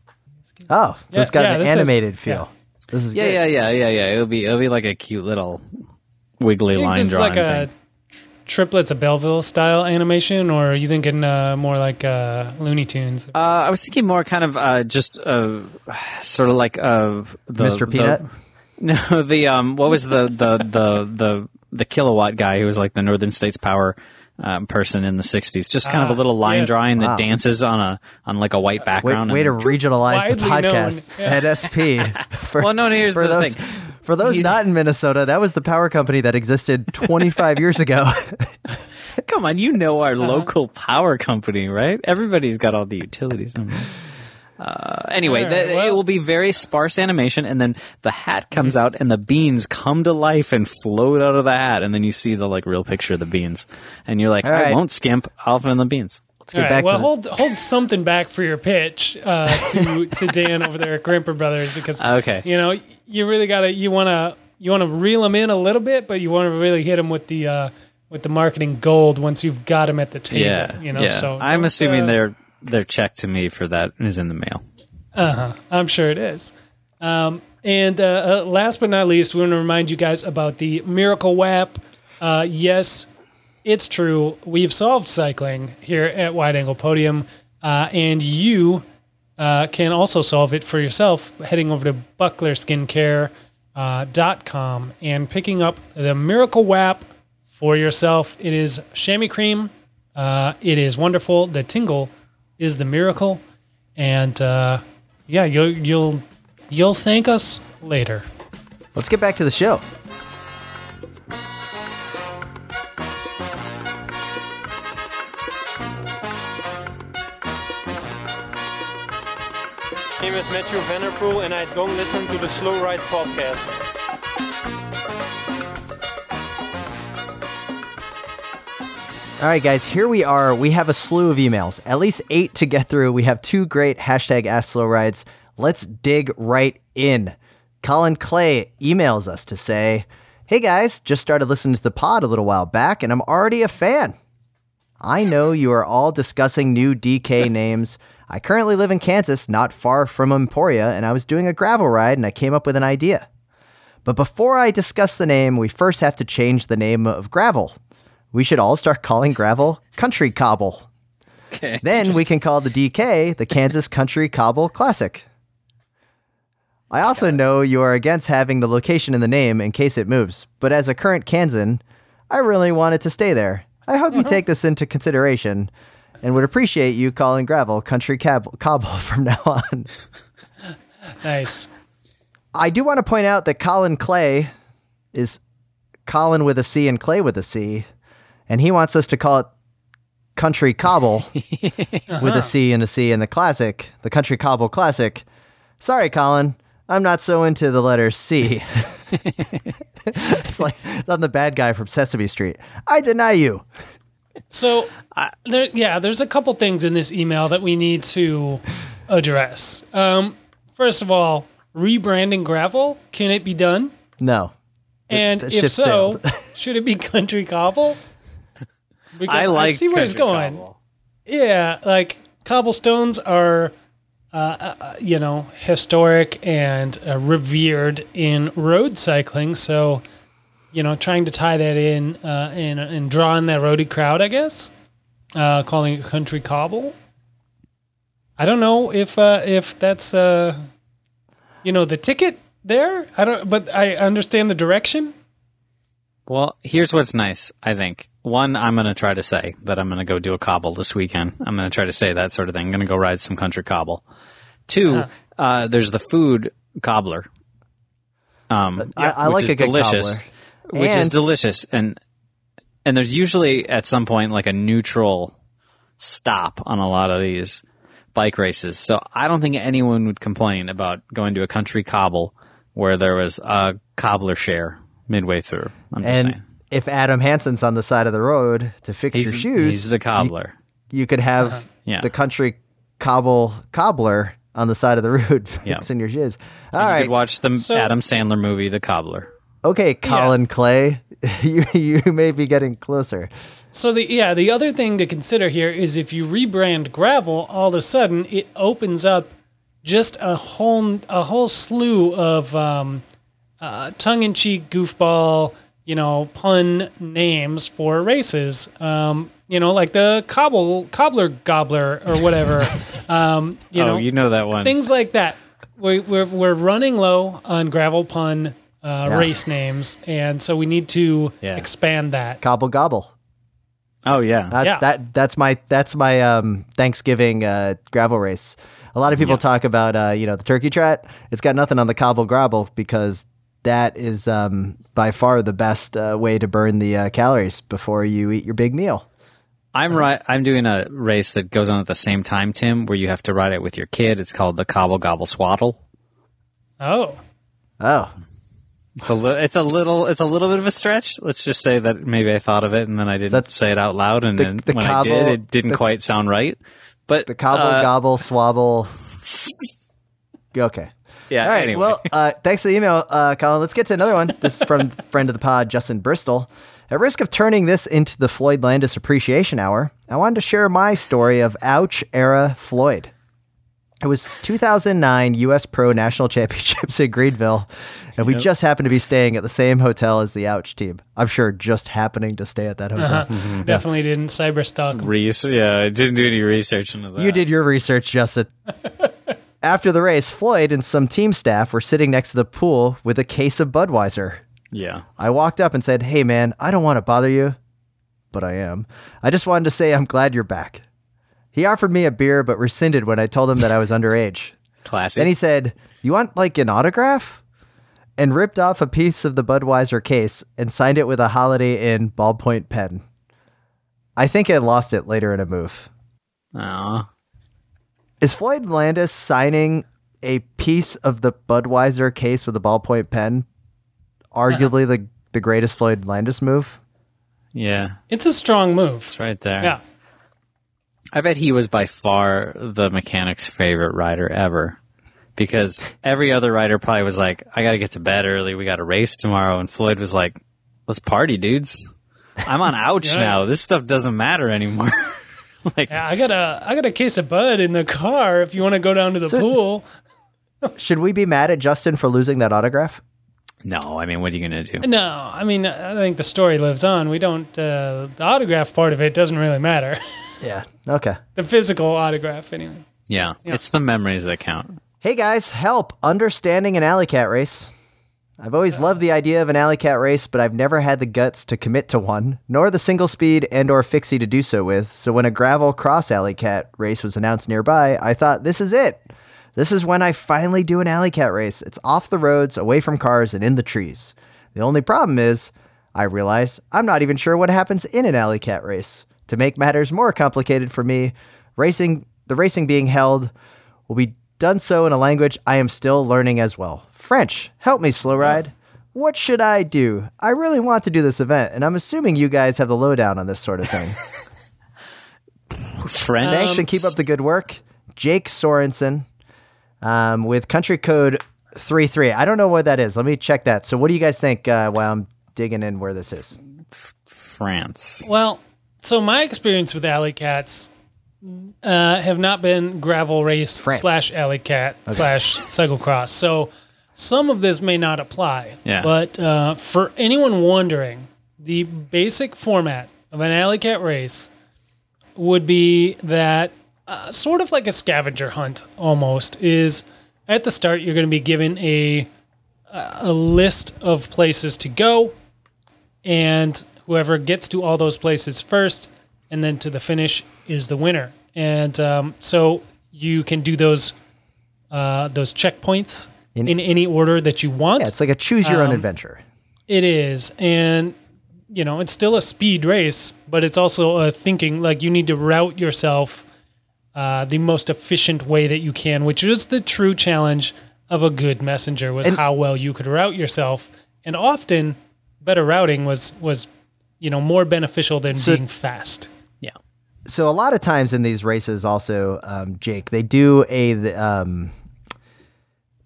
Oh, so Yeah, it's got yeah, an this is- animated feel. This is Yeah, good. yeah, yeah, yeah, yeah. It'll be it'll be like a cute little wiggly You think line this is drawing like a thing. tr- triplets of Belleville style animation, or are you thinking uh, more like uh, Looney Tunes? Uh, I was thinking more kind of uh, just uh, sort of like uh, the, Mr. Peanut? The, no, the um, what was the the the the the kilowatt guy who was like the Northern States Power um, person in the '60s? Just kind of Ah, a little line yes. drawing Wow. that dances on a on like a white Way, background. way to and- regionalize the Widely known, podcast yeah. at SP. For, Well, no, here's for the those, thing. For those not in Minnesota, that was the power company that existed 25 years ago. Come on, you know Uh-huh. our local power company, right? Everybody's got all the utilities. Uh, anyway, right, it will be very sparse animation, and then the hat comes out, and the beans come to life and float out of the hat, and then you see the like real picture of the beans, and you're like, I won't skimp. I'll find the beans. Let's get right, back well, to hold hold something back for your pitch uh, to to Dan over there at Grimpeur Brothers because Okay. you know you really gotta you wanna you wanna reel them in a little bit, but you want to really hit them with the uh, with the marketing gold once you've got them at the table. Yeah, you know. yeah. So I'm assuming uh, their their check to me for that is in the mail. Uh huh. I'm sure it is. Um, and uh, uh, last but not least, we want to remind you guys about the Miracle WAP. Uh, yes, it's true. We've solved cycling here at Wide Angle Podium, uh, and you uh, can also solve it for yourself heading over to bucklerskincare.com uh, and picking up the Miracle WAP for yourself. It is chamois cream. Uh, it is wonderful. The tingle is the miracle, and uh, yeah, you'll you'll you'll thank us later. let's get back to the show. Is Mathieu van der Poel, and I don't listen to the Slow Ride podcast. All right, guys, here we are. We have a slew of emails, at least eight to get through. We have two great hashtag Ask Slow Rides. Let's dig right in. Colin Clay emails us to say, Hey guys, just started listening to the pod a little while back, and I'm already a fan. I know you are all discussing new DK names. I currently live in Kansas, not far from Emporia, and I was doing a gravel ride and I came up with an idea. But before I discuss the name, we first have to change the name of gravel. We should all start calling gravel Country Cobble. Okay. Then we can call the DK the Kansas Country Cobble Classic. I also know you are against having the location in the name in case it moves, but as a current Kansan, I really want it to stay there. I hope you uh-huh. take this into consideration and would appreciate you calling gravel Country Cab- Cobble from now on. Nice. I do want to point out that Colin Clay is Colin with a C and Clay with a C, and he wants us to call it Country Cobble with a C and a C in the classic, the Country Cobble Classic. Sorry, Colin, I'm not so into the letter C. it's like it's on the bad guy from Sesame Street. I deny you. So, there, yeah, there's a couple things in this email that we need to address. Um, first of all, rebranding gravel, can it be done? No. And that if so, should it be country cobble? Because I like see where it's going. Cobble. Yeah, like cobblestones are, uh, uh, you know, historic and uh, revered in road cycling. So, you know, trying to tie that in uh, and and draw in that roadie crowd, I guess, uh, calling it country cobble. I don't know if uh, if that's uh, you know the ticket there. I don't, but I understand the direction. Well, here's what's nice, I think. One, I'm going to try to say that I'm going to go do a cobble this weekend. I'm going to try to say that sort of thing. I'm going to go ride some country cobble. 2 uh there's the food cobbler. Um, I, I which like is a good delicious, cobbler. Which is delicious, and and there's usually at some point like a neutral stop on a lot of these bike races. So I don't think anyone would complain about going to a country cobble where there was a cobbler share midway through. I'm just And saying. if Adam Hansen's on the side of the road to fix He's, your shoes, he's the cobbler. you could have uh-huh. Yeah. the country cobble cobbler on the side of the road Yeah. fixing your shoes. All you right. could watch the So- Adam Sandler movie, The Cobbler. Okay, Colin Clay, you you may be getting closer. So the yeah, the other thing to consider here is if you rebrand gravel, all of a sudden it opens up just a whole a whole slew of um, uh, tongue-in-cheek goofball, you know, pun names for races. Um, you know, like the cobble cobbler gobbler or whatever. um, you oh, know, you know that one. things like that. We, we're we're running low on gravel pun uh, race names, and so we need to Yeah. expand that. Cobble gobble. oh yeah. That, Yeah. that that's my that's my um, Thanksgiving uh, gravel race. A lot of people talk about uh, you know the turkey trot. It's got nothing on the cobble gravel because that is um, by far the best uh, way to burn the uh, calories before you eat your big meal. I'm right. I'm doing a race that goes on at the same time, Tim, where you have to ride it with your kid. It's called the Cobble Gobble Swaddle. Oh. Oh, It's a li- it's a little it's a little bit of a stretch. Let's just say that maybe I thought of it and then I didn't say it out loud, and the- then the when cobble- I did, it didn't the- quite sound right. But the cobble uh, gobble swabble. Okay. Yeah. All right. Anyway. Well, uh, thanks for the email, uh, Colin. Let's get to another one. This is from friend of the pod, Justin Bristol. At risk of turning this into the Floyd Landis Appreciation Hour, I wanted to share my story of Ouch era Floyd. It was 2009 U.S. Pro National Championships in Greenville, and we just happened to be staying at the same hotel as the Ouch team. I'm sure just happening to stay at that hotel. Uh-huh. Mm-hmm. Definitely didn't cyber stalk. Reese, yeah, I didn't do any research into that. You did your research, Justin. After the race, Floyd and some team staff were sitting next to the pool with a case of Budweiser. Yeah. I walked up and said, Hey, man, I don't want to bother you, but I am. I just wanted to say I'm glad you're back. He offered me a beer, but rescinded when I told him that I was underage. Classic. Then he said, You want like an autograph? And ripped off a piece of the Budweiser case and signed it with a Holiday Inn ballpoint pen. I think I lost it later in a move. Aw. Is Floyd Landis signing a piece of the Budweiser case with a ballpoint pen arguably the, the greatest Floyd Landis move? Yeah. It's a strong move. It's right there. Yeah. I bet he was by far the mechanic's favorite rider ever. Because every other rider probably was like, I gotta get to bed early, we got a race tomorrow. And Floyd was like, let's party, dudes. I'm on ouch Yeah. now. This stuff doesn't matter anymore. like, Yeah, I got a I got a case of Bud in the car if you want to go down to the pool. Should we be mad at Justin for losing that autograph? no, I mean, what are you gonna do? No, I mean I think the story lives on. We don't uh, the autograph part of it doesn't really matter. Yeah. Okay. the physical autograph anyway. Yeah, it's the memories that count. Hey guys, help understanding an alley cat race. I've always loved the idea of an alley cat race, but I've never had the guts to commit to one, nor the single speed and or fixie to do so with. So when a gravel cross alley cat race was announced nearby, I thought this is it. This is when I finally do an alley cat race. It's off the roads, away from cars, and in the trees. The only problem is, I realize I'm not even sure what happens in an alley cat race. To make matters more complicated for me, racing the racing being held will be done so in a language I am still learning as well. French. Help me, slow ride. What should I do? I really want to do this event, and I'm assuming you guys have the lowdown on this sort of thing. French. Thanks and keep up the good work. Jake Sorensen um, with country code 33. I don't know what that is. Let me check that. So, what do you guys think uh, while I'm digging in where this is? France. Well, so my experience with alley cats uh, have not been gravel race France. slash alley cat slash cyclocross. So some of this may not apply. Yeah. But uh, for anyone wondering, the basic format of an alley cat race would be that uh, sort of like a scavenger hunt almost is at the start you're going to be given a a list of places to go and whoever gets to all those places first and then to the finish is the winner. And um, so you can do those uh, those checkpoints In- in, any order that you want. Yeah, it's like a choose your own Um, adventure. it is. And you know it's still a speed race but it's also a thinking like you need to route yourself uh, the most efficient way that you can which is the true challenge of a good messenger was And- how well you could route yourself. And often better routing was was you know more beneficial than So- being fast. Yeah. so a lot of times in these races also um, jake they do a um,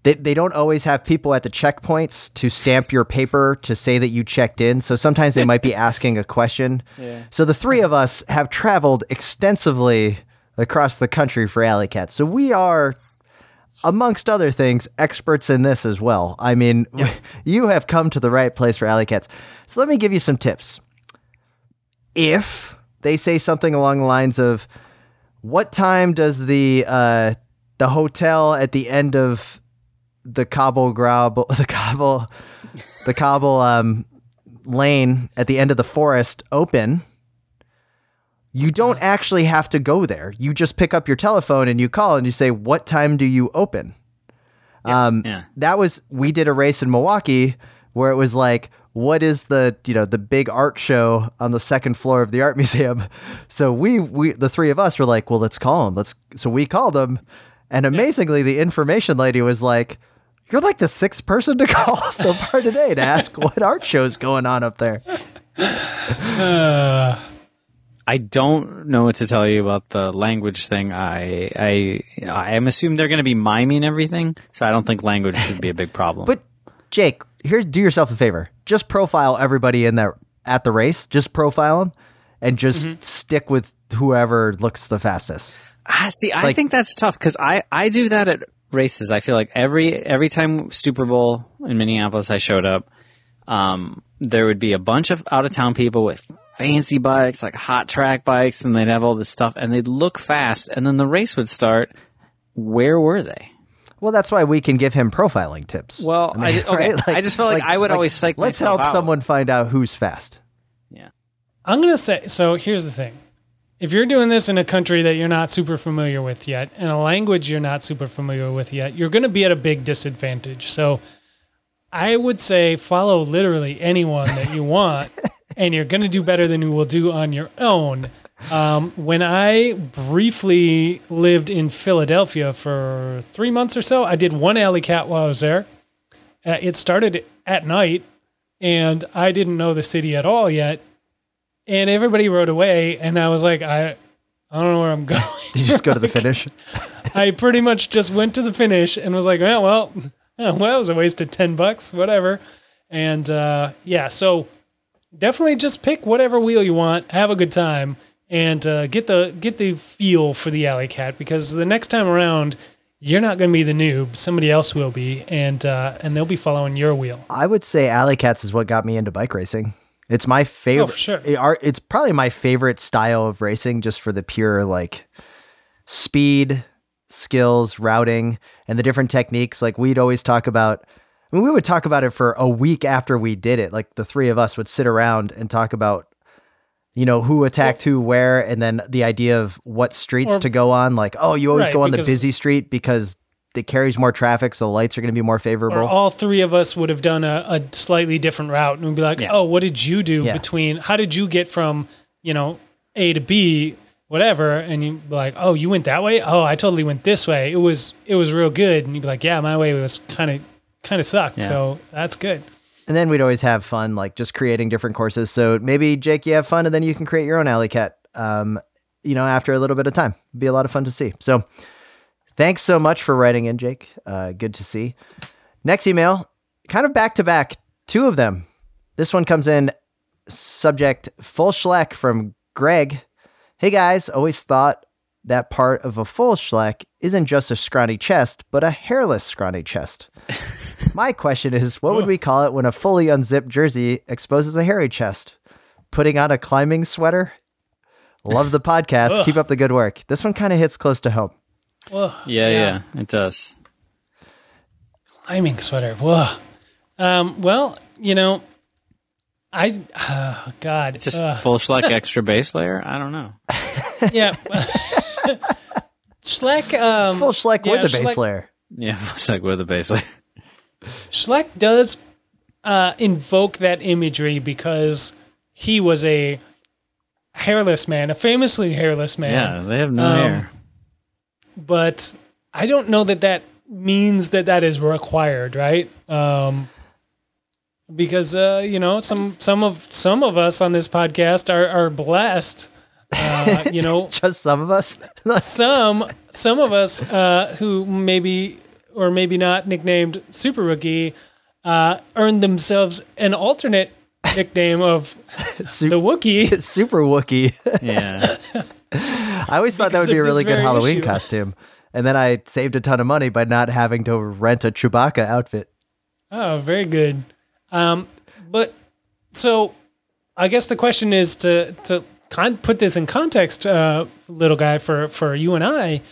they, they don't always have people at the checkpoints to stamp your paper to say that you checked in. So sometimes they might be asking a question. Yeah. so the three of us have traveled extensively across the country for alley cats. So we are amongst other things experts in this as well. I mean you have come to the right place for alley cats. So let me give you some tips if they say something along the lines of what time does the uh, the hotel at the end of the cobble the cobble the cobble um, lane at the end of the forest open you don't actually have to go there you just pick up your telephone and you call and you say what time do you open um, Yeah. that was we did a race in Milwaukee where it was like what is the you know the big art show on the second floor of the art museum? So we we the three of us were like well let's call him let's so we called him and amazingly the information lady was like you're like the sixth person to call so far today to ask what art show's going on up there. I don't know what to tell you about the language thing. I I I am assuming they're going to be miming everything, so I don't think language should be a big problem. but jake here's do yourself a favor just profile everybody in there at the race just profile them and just stick with whoever looks the fastest Ah, see, I Like- think that's tough because I, I do that at races. I feel like every every time Super Bowl in Minneapolis I showed up, um, there would be a bunch of out of town people with fancy bikes, like hot track bikes, and they'd have all this stuff, and they'd look fast, and then the race would start. Where were they? Well, that's why we can give him profiling tips. Well, I ju- okay, I just felt like I would always psych Let's help out. someone find out who's fast. Yeah, I'm gonna say so. Here's the thing: if you're doing this in a country that you're not super familiar with yet, and a language you're not super familiar with yet, you're gonna be at a big disadvantage. So, I would say follow literally anyone that you want, and you're gonna do better than you will do on your own. Um, when I briefly lived in Philadelphia for three months or so, I did one alley cat while I was there. Uh, it started at night, and I didn't know the city at all yet and everybody rode away and i was like i i don't know where i'm going Did you just go to the finish? i pretty much just went to the finish and was like yeah well well that was a waste of 10 bucks whatever and uh, yeah so definitely just pick whatever wheel you want have a good time and uh, get the get the feel for the alley cat because the next time around you're not going to be the noob somebody else will be and uh, and they'll be following your wheel I would say Alley Cats is what got me into bike racing. It's my favorite. Oh, for sure. it are- it's probably my favorite style of racing, just for the pure like speed, skills, routing, and the different techniques. Like we'd always talk about. I mean, we would talk about it for a week after we did it. Like the three of us would sit around and talk about, you know, who attacked who where, and then the idea of what streets Or- to go on. Like, oh, you always Right, go on the busy street because it carries more traffic, so the lights are going to be more or favorable. all three of us would have done a, a slightly different route and we'd be like, Yeah. oh, what did you do Yeah. between, how did you get from, you know, A to B, whatever. And you'd be like, oh, you went that way? Oh, I totally went this way. It was, it was real good. And you'd be like, yeah, my way was kind of, kind of sucked. Yeah. So that's good. And then we'd always have fun, like just creating different courses. So maybe Jake, you have fun, and then you can create your own alley cat. Um, you know, after a little bit of time, It'd be a lot of fun to see. So, thanks so much for writing in, Jake. Uh, good to see. Next email, kind of back to back, two of them. This one comes in subject full schleck from Greg. Hey guys, always thought that part of a full schleck isn't just a scrawny chest, but a hairless scrawny chest. My question is, what would we call it when a fully unzipped jersey exposes a hairy chest? Putting on a climbing sweater? Love the podcast. Keep up the good work. This one kind of hits close to home. Whoa. Yeah, yeah, it does. Climbing sweater. Whoa. Um, well, you know, I, oh, God. Just Ugh. full schleck extra base layer. I don't know. yeah. Schleck, um, Full schleck yeah, with the base Schleck- layer. Yeah, full schleck with a base layer. Schleck does uh, invoke that imagery because he was a hairless man, a famously hairless man. Yeah, they have no Um, hair. But I don't know that that means that that is required, right? Um, because uh, you know some some of some of us on this podcast are are blessed. Uh, you know, Just some of us. some some of us uh, who maybe or maybe not nicknamed Super Rookie uh, earned themselves an alternate nickname of Su- the Wookiee. Super Wookie. Yeah. I always thought that would be a really good Halloween issue. costume. And then I saved a ton of money by not having to rent a Chewbacca outfit. Oh, very good. Um, but so I guess the question is to to con- put this in context, uh, little guy, for for you and I,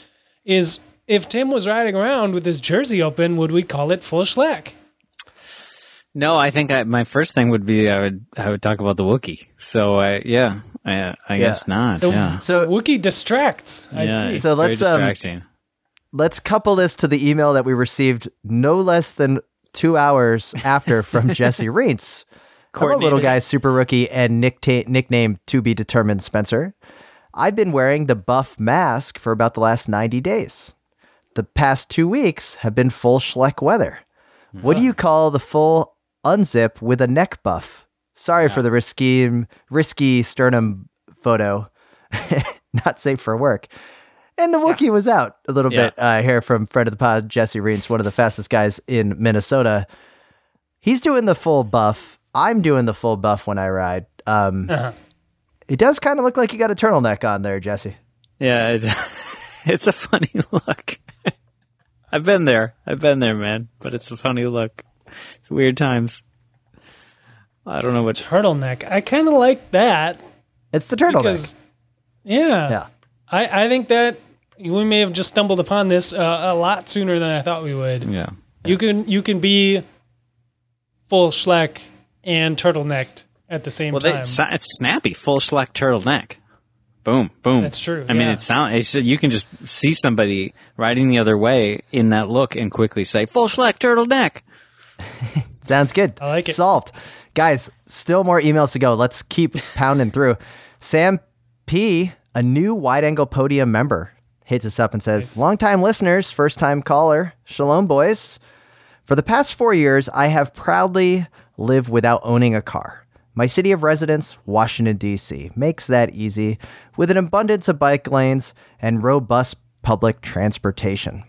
is if Tim was riding around with his jersey open, would we call it full schleck? No, I think I, my first thing would be I would I would talk about the Wookie. So I yeah, I, I guess not. The yeah. So Wookie distracts. I yeah, see. it's So very let's, um, let's couple this to the email that we received no less than two hours after from Jesse Reentz. Hello, little guy, super rookie, and nickta- nickname to be determined Spencer. I've been wearing the buff mask for about the last 90 days. The past two weeks have been full Schleck weather. What do you call the full unzip with a neck buff? Sorry for the risky, risky sternum photo. Not safe for work. And the Wookiee was out a little Yeah. bit uh, here from friend of the pod, Jesse Reentz, one of the fastest guys in Minnesota. He's doing the full buff. I'm doing the full buff when I ride. Um, Uh-huh. It does kind of look like you got a turtleneck on there, Jesse. Yeah, it, it's a funny look. I've been there. I've been there, man. But it's a funny look. It's weird times. I don't know what. turtleneck. I kind of like that It's the turtleneck. because, yeah, yeah. I, I think that we may have just stumbled upon this uh, a lot sooner than I thought we would. Yeah. You can you can be full schleck and turtlenecked at the same Well, time. it's, it's snappy, full schleck turtleneck. Boom, boom. That's true, I mean, it sounds you can just see somebody riding the other way in that look and quickly say full schleck turtleneck. Sounds good. I like it. Solved. Guys, still more emails to go. Let's keep pounding through. Sam P, a new wide angle podium member, hits us up and says, Longtime listeners, first time caller. Shalom, boys. For the past four years, I have proudly lived without owning a car. My city of residence, Washington, D.C., makes that easy with an abundance of bike lanes and robust public transportation.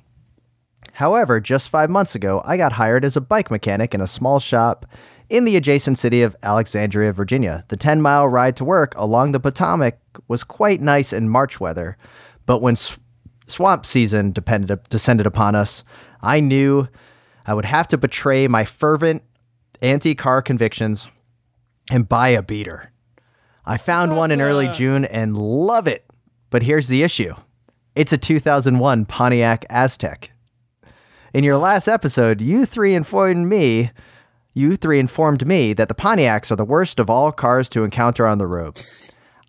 However, just five months ago, I got hired as a bike mechanic in a small shop in the adjacent city of Alexandria, Virginia. The 10 mile ride to work along the Potomac was quite nice in March weather, but when sw- swamp season depended, descended upon us, I knew I would have to betray my fervent anti car convictions and buy a beater. I found one in early June and love it. But here's the issue it's a 2001 Pontiac Aztek. In your last episode, you three informed me, you three informed me that the Pontiacs are the worst of all cars to encounter on the road.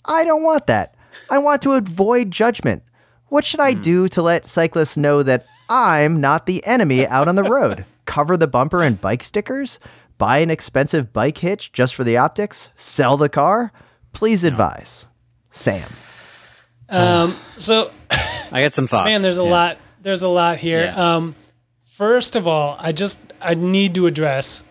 I don't want that. I want to avoid judgment. What should I hmm. do to let cyclists know that I'm not the enemy out on the road. Cover the bumper in bike stickers? Buy an expensive bike hitch just for the optics? Sell the car? Please advise. Sam. Um, um, so, I got some thoughts. man, there's a Yeah. lot. There's a lot here. Yeah. Um, first of all, I just I need to address.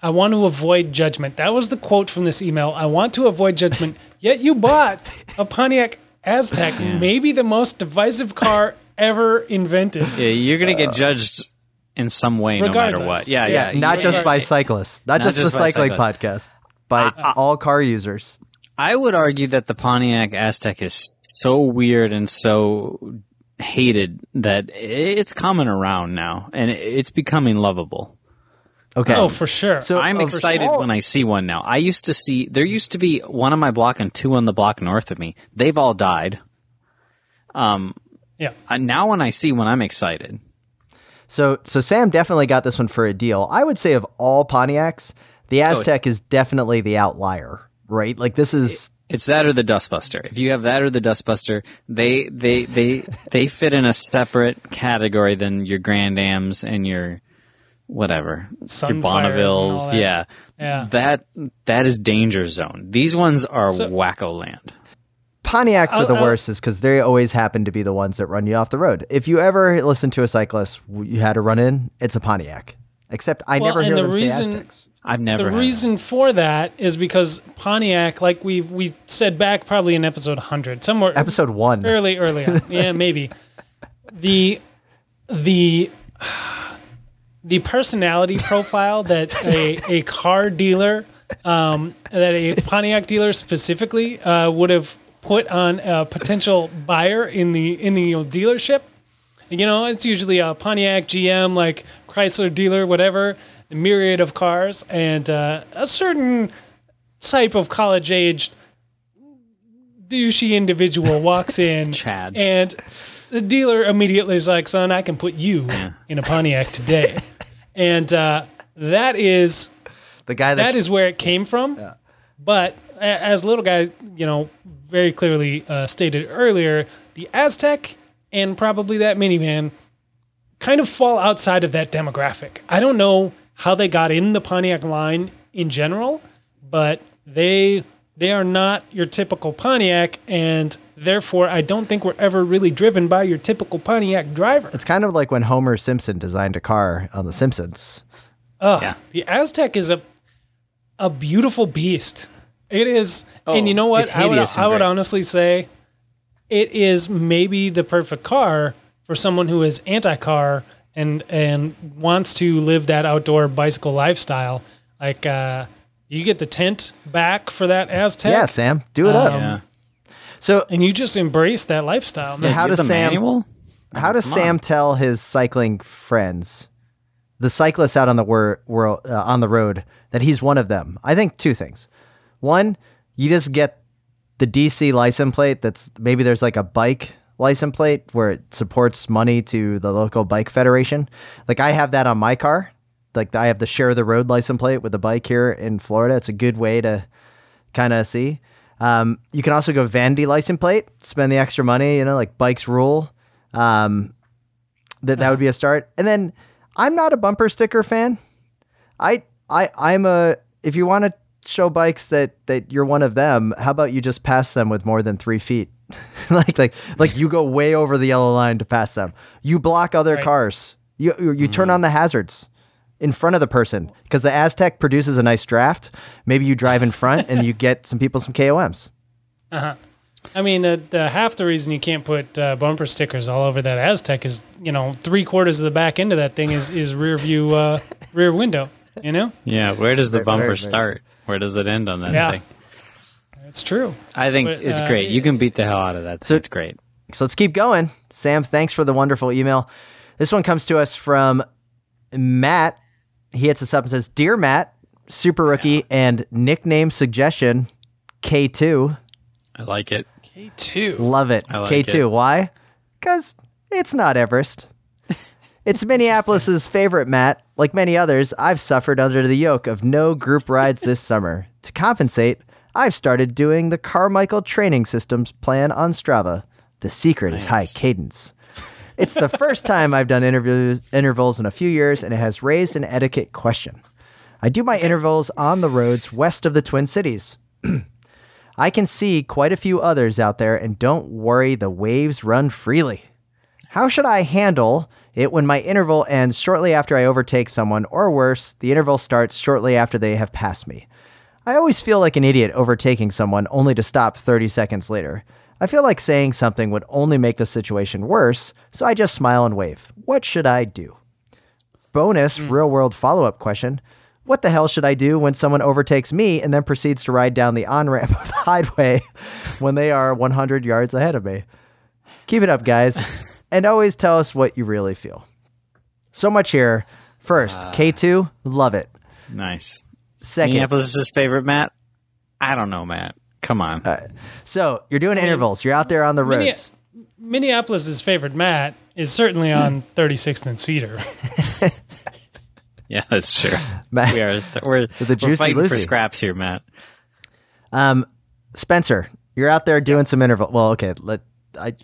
I want to avoid judgment. That was the quote from this email. I want to avoid judgment. Yet you bought a Pontiac Aztek, maybe the most divisive car ever invented. Yeah, you're gonna get uh, judged in some way, no matter what. Yeah, Yeah, yeah. Not you're- just by cyclists, not, Not just, just the cycling cyclists. podcast, by all car users. I would argue that the Pontiac Aztek is so weird and so hated that it's coming around now, and it's becoming lovable. Okay. Oh, for sure. So I'm of excited all- when I see one now. I used to see there used to be one on my block and two on the block north of me. They've all died. Um, yeah. uh, now when I see one, I'm excited. So so Sam definitely got this one for a deal. I would say of all Pontiacs, the Aztek is definitely the outlier, right? Like this is It's that or the Dustbuster. If you have that or the Dustbuster, they they they they fit in a separate category than your Grand Ams and your whatever your Sunfires and all Bonnevilles. Yeah, Yeah. That that is danger zone. These ones are So- wacko land. Pontiacs are the I'll- I'll- worst is because they always happen to be the ones that run you off the road. If you ever listen to a cyclist you had to run in, it's a Pontiac. Except I Well, never and hear the them say reason- Azteks. I've never. the had reason for that is because Pontiac, like we we said back probably in episode 100, somewhere Episode one. fairly early on. Yeah, maybe. The the the personality profile that a, a car dealer um, that a Pontiac dealer specifically uh, would have put on a potential buyer in the in the you know, dealership. You know, it's usually a Pontiac, GM, like Chrysler dealer, whatever, a myriad of cars, and uh, a certain type of college aged douchey individual walks in, Chad. and the dealer immediately is like, "Son, I can put you in a Pontiac today," and uh, that is The guy that that's is where it came from. But as little guy, you know, very clearly uh, stated earlier, the Aztek and probably that minivan kind of fall outside of that demographic. I don't know how they got in the Pontiac line in general, but they they are not your typical Pontiac, and therefore I don't think we're ever really driven by your typical Pontiac driver. it's kind of like when Homer Simpson designed a car on The Simpsons. Ugh, Yeah. the Aztec is a a beautiful beast. It is, and Oh, you know what? I would I would honestly say it is maybe the perfect car for someone who is anti-car and and wants to live that outdoor bicycle lifestyle. Like uh, you get the tent back for that Aztek, Yeah, Sam, do it up. Yeah. So and you just embrace that lifestyle. So how does Sam- manual? How does Sam tell his cycling friends, the cyclists out on the wor- world uh, on the road, that he's one of them? I think two things. One, you just get the DC license plate. That's maybe there's like a bike license plate where it supports money to the local bike federation. Like I have that on my car. Like I have the share of the road license plate with the bike here in Florida. It's a good way to kind of see. Um, you can also go vanity license plate, spend the extra money, you know, like bikes rule. Um, that that would be a start. And then I'm not a bumper sticker fan. I I I'm a if you want to show bikes that that you're one of them, how about you just pass them with more than three feet? like like like you go way over the yellow line to pass them. You block other Right. cars. You you, you turn on the hazards in front of the person because the Aztek produces a nice draft. Maybe you drive in front and you get some people some KOMs. Uh huh. I mean, the, the half the reason you can't put uh, bumper stickers all over that Aztek is, you know, three quarters of the back end of that thing is is rear view, uh, rear window. You know, Yeah. Where does the bumper start? Where does it end on that Yeah. thing? it's true. I think But, it's uh, great. You can beat the hell out of that. So it's great. So let's keep going. Sam, thanks for the wonderful email. This one comes to us from Matt. He hits us up and says, Dear Matt, super rookie and nickname suggestion K2. I like it. K two. Love it. I like K2. it. Why? Because it's not Everest. It's Minneapolis's favorite, Matt. Like many others, I've suffered under the yoke of no group rides this summer. To compensate, I've started doing the Carmichael Training Systems plan on Strava. The secret is high cadence. It's the first time I've done interviews intervals in a few years, and it has raised an etiquette question. I do my intervals on the roads west of the Twin Cities. I can see quite a few others out there, and don't worry, the waves run freely. How should I handle it when my interval ends shortly after I overtake someone, or worse, the interval starts shortly after they have passed me? I always feel like an idiot overtaking someone only to stop 30 seconds later. I feel like saying something would only make the situation worse, so I just smile and wave. What should I do? Bonus mm. real world follow up question What the hell should I do when someone overtakes me and then proceeds to ride down the on ramp of the highway when they are 100 yards ahead of me? Keep it up, guys, and always tell us what you really feel. So much here. First, K2, love it. Nice. Second, Minneapolis is his favorite, Matt. I don't know, Matt. Come on. so you're doing intervals. You're out there on the Minne- roads. Minneapolis's favorite Matt, is certainly on 36th and Cedar. yeah, that's true. Matt- we are we're, the we're Juicy fighting for scraps here, Matt. Um, Spencer, you're out there doing some interval. Well, okay, let I,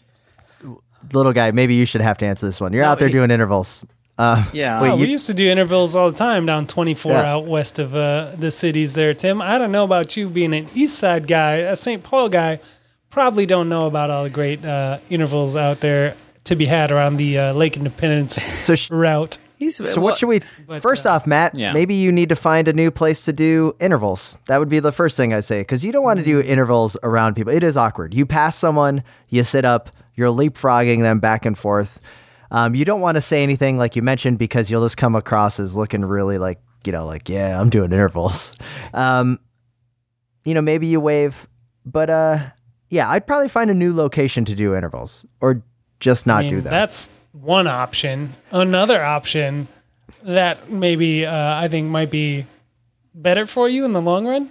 little guy. Maybe you should have to answer this one. You're No, out there he- doing intervals. Uh, Yeah. Wait, Oh, you- we used to do intervals all the time down 24 Yeah. out west of uh, the cities there, Tim. I don't know about you being an East Side guy, a St. Paul guy. Probably don't know about all the great uh, intervals out there to be had around the uh, Lake Independence so, sh- route. He's, so what should we? But, first uh, off, Matt, Yeah. maybe you need to find a new place to do intervals. That would be the first thing I say because you don't want to do intervals around people. It is awkward. You pass someone, you sit up, you're leapfrogging them back and forth. Um, you don't want to say anything like you mentioned because you'll just come across as looking really like you know like yeah I'm doing intervals. Um, you know maybe you wave, but uh, yeah, I'd probably find a new location to do intervals or just not I mean, do that. That's one option. Another option that maybe uh, I think might be better for you in the long run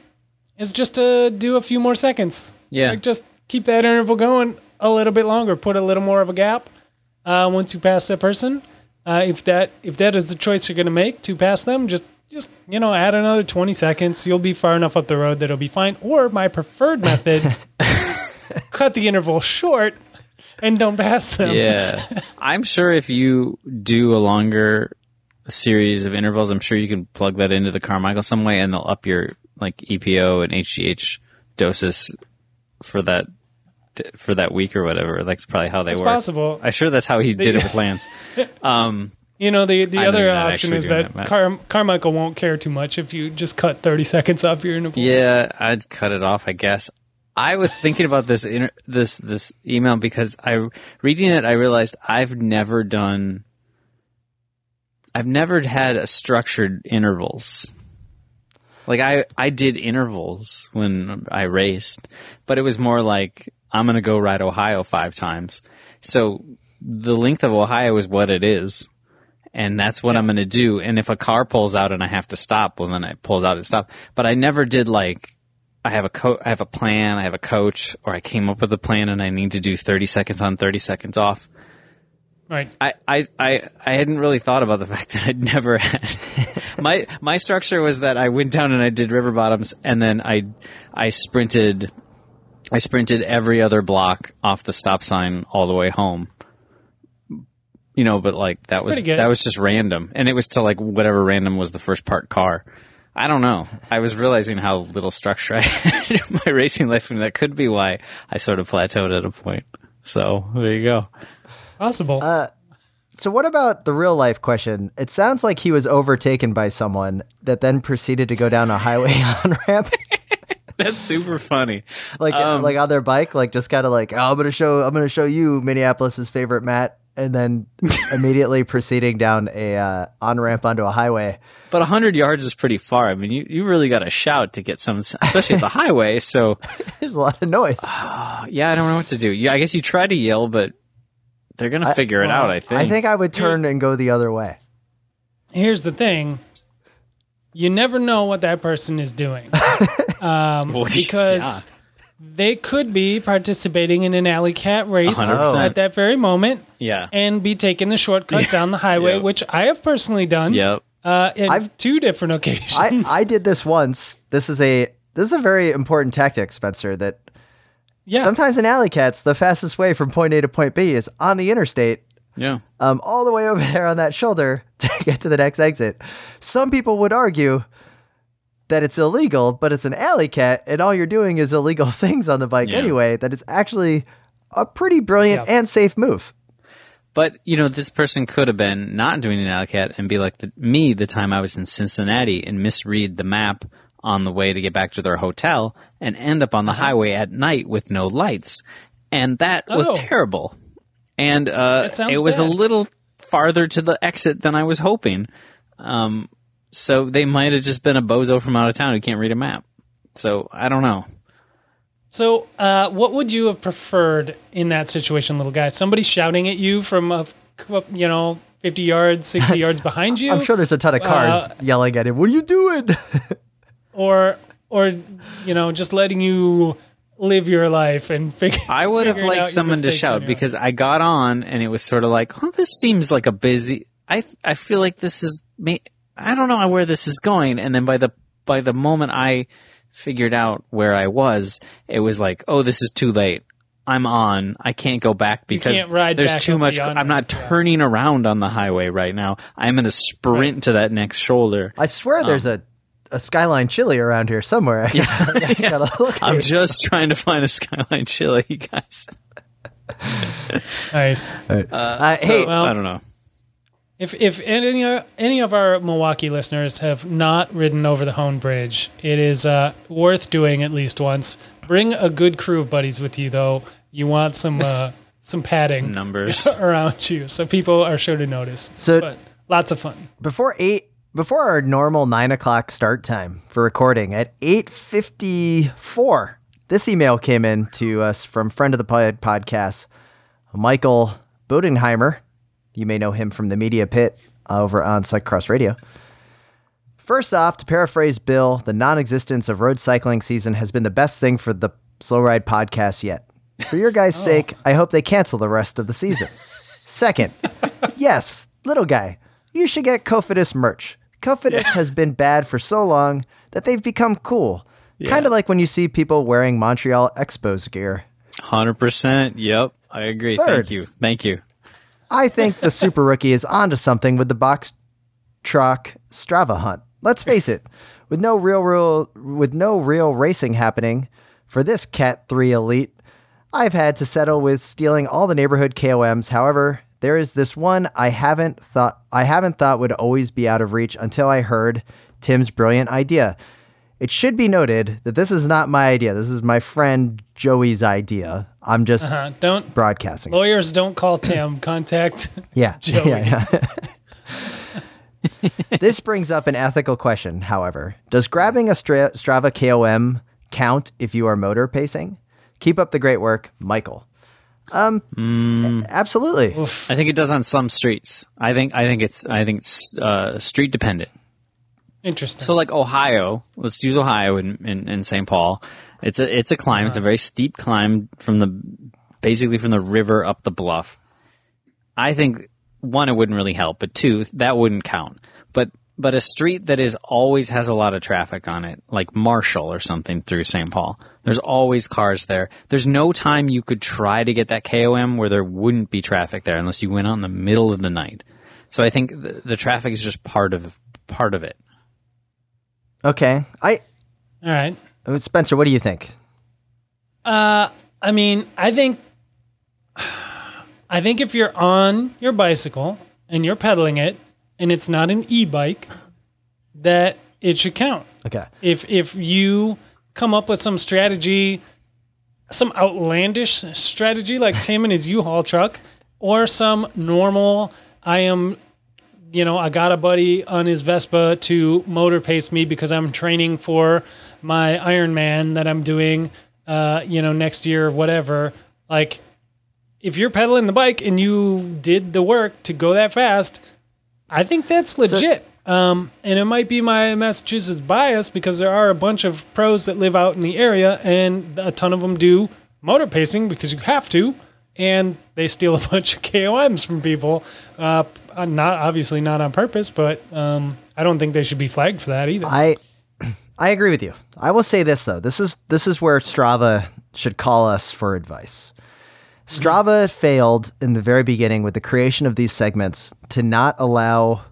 is just to do a few more seconds. Yeah. Like just keep that interval going a little bit longer. Put a little more of a gap uh, once you pass that person. Uh, if that if that is the choice you're going to make to pass them, just just you know add another 20 seconds. You'll be far enough up the road that it'll be fine. Or my preferred method, cut the interval short and don't pass them. Yeah. I'm sure if you do a longer series of intervals, I'm sure you can plug that into the Carmichael some way and they'll up your like EPO and HGH doses for that for that week or whatever. That's probably how they It's work. possible. I'm sure that's how he did it with Lance. Um, You know, the the I other option is that that, Car- Carmichael won't care too much if you just cut 30 seconds off your interval. Yeah, I'd cut it off. I guess. I was thinking about this inter- this this email because I reading it. I realized I've never done. I've never had a structured intervals. Like I I did intervals when I raced, but it was more like I'm gonna go ride Ohio five times. So the length of Ohio is what it is and that's what I'm going to do. And if a car pulls out and I have to stop, well, then it pulls out and stop. But I never did like I have a co- I have a plan, I have a coach, or I came up with a plan and I need to do 30 seconds on, 30 seconds off. Right. I, I, I, I hadn't really thought about the fact that I'd never had my my structure was that I went down and I did river bottoms and then I I sprinted I sprinted every other block off the stop sign all the way home. You know, but like that was that was just random, and it was to like whatever random was the first parked car. I don't know. I was realizing how little structure I had in my racing life, and that could be why I sort of plateaued at a point. So there you go. Possible. Uh, So what about the real life question? It sounds like he was overtaken by someone that then proceeded to go down a highway on ramp, That's super funny. like Um, like on their bike, like just kind of like, oh, I'm gonna show, I'm gonna show you Minneapolis's favorite Matt, and then immediately proceeding down a uh, on ramp onto a highway. But 100 yards is pretty far. I mean, you, you really got to shout to get some, especially at the highway. So, There's a lot of noise. yeah, I don't know what to do. Yeah, I guess you try to yell, but they're going to figure it out, I think. I think I would turn and go the other way. Here's the thing. You never know what that person is doing. Um, Well, because yeah. they could be participating in an alley cat race 100%. at that very moment Yeah. and be taking the shortcut down the highway, Yep. which I have personally done Yep. uh, in I've- two different I, occasions. I did this once. This is a this is a very important tactic, Spencer. That yeah. sometimes in alley cats, the fastest way from point A to point B is on the interstate Yeah. um, all the way over there on that shoulder to get to the next exit. Some people would argue that it's illegal, but it's an alley cat, and all you're doing is illegal things on the bike Yeah. anyway. That it's actually a pretty brilliant Yeah. and safe move. But you know, this person could have been not doing an alley cat and be like the, me the time I was in Cincinnati and misread the map on the way to get back to their hotel and end up on Uh-huh. the highway at night with no lights, and that was Oh. terrible. And uh, That it was a little farther to the exit than I was hoping. Um, so they might have just been a bozo from out of town who can't read a map. So I don't know. So, uh, what would you have preferred in that situation, little guy? Somebody shouting at you from, a, you know, 50 yards, 60 yards behind you? I'm sure there's a ton of cars Uh, yelling at him. What are you doing? Or, or, you know, just letting you live your life and figure I would have liked someone to shout because I got on and it was sort of like, oh, this seems like a busy. I I feel like this is. Ma- I don't know where this is going. And then by the by the moment I figured out where I was, it was like, oh, this is too late. I'm on. I can't go back because there's back too much. I'm not it, yeah. turning around on the highway right now. I'm going to sprint to that next shoulder. I swear there's a, a Skyline chili around here somewhere. I gotta look. I'm just trying to find a skyline chili, guys. Nice. Uh, hey, well- I don't know. If if any any of our Milwaukee listeners have not ridden over the Hoan Bridge, it is uh, worth doing at least once. Bring a good crew of buddies with you, though. You want some uh, some padding Numbers. around you, so people are sure to notice. So- but lots of fun. before eight before our normal nine o'clock start time for recording at eight fifty four, this email came in to us from friend of the pod podcast, Michael Bodenheimer. You may know him from the Media Pit uh, over on Cyclocross Radio. First off, to paraphrase Bill, the non-existence of road cycling season has been the best thing for the Slow Ride podcast yet. For your guys' oh. sake, I hope they cancel the rest of the season. Second, yes, little guy, you should get Cofidis merch. Cofidis has been bad for so long that they've become cool. Kind of like when you see people wearing Montreal Expos gear. Hundred percent. Yep, I agree. Third. Thank you. Thank you. I think the super rookie is onto something with the box truck Strava hunt. Let's face it, with no real, real with no real racing happening for this Cat 3 Elite, I've had to settle with stealing all the neighborhood KOMs. However, there is this one I haven't thought I haven't thought would always be out of reach until I heard Tim's brilliant idea. It should be noted that this is not my idea. This is my friend Joey's idea. I'm just Uh, don't broadcasting. lawyers don't call Tim. Contact. Yeah. Joey. Yeah, yeah. this brings up an ethical question, however. Does grabbing a Stra- Strava KOM count if you are motor pacing? Keep up the great work, Michael. Um, absolutely. I think it does on some streets. I think I think it's I think it's uh, street dependent. Interesting. So like Ohio, let's use Ohio in, in, in St. Paul. It's a it's a climb. It's a uh-huh. very steep climb from the basically from the river up the bluff. I think one, it wouldn't really help, but two, that wouldn't count. But but a street that is always has a lot of traffic on it, like Marshall or something through St. Paul. There's always cars there. There's no time you could try to get that KOM where there wouldn't be traffic there unless you went out in the middle of the night. So I think the, the traffic is just part of part of it. Okay. I All right. uh, Spencer, what do you think? Uh, I mean, I think, I think if you're on your bicycle and you're pedaling it, and it's not an e-bike, that it should count. Okay. If if you come up with some strategy, some outlandish strategy like Tim and his U-Haul truck, or some normal, I am, you know, I got a buddy on his Vespa to motor pace me because I'm training for my Ironman that I'm doing, uh, you know, next year or whatever. Like, if you're pedaling the bike and you did the work to go that fast, I think that's legit. um, and it might be my Massachusetts bias because there are a bunch of pros that live out in the area, and a ton of them do motor pacing because you have to, and they steal a bunch of KOMs from people. Uh, not obviously not on purpose, but um, I don't think they should be flagged for that either. I I agree with you. I will say this though. This is this is where Strava should call us for advice. Strava failed in the very beginning with the creation of these segments to not allow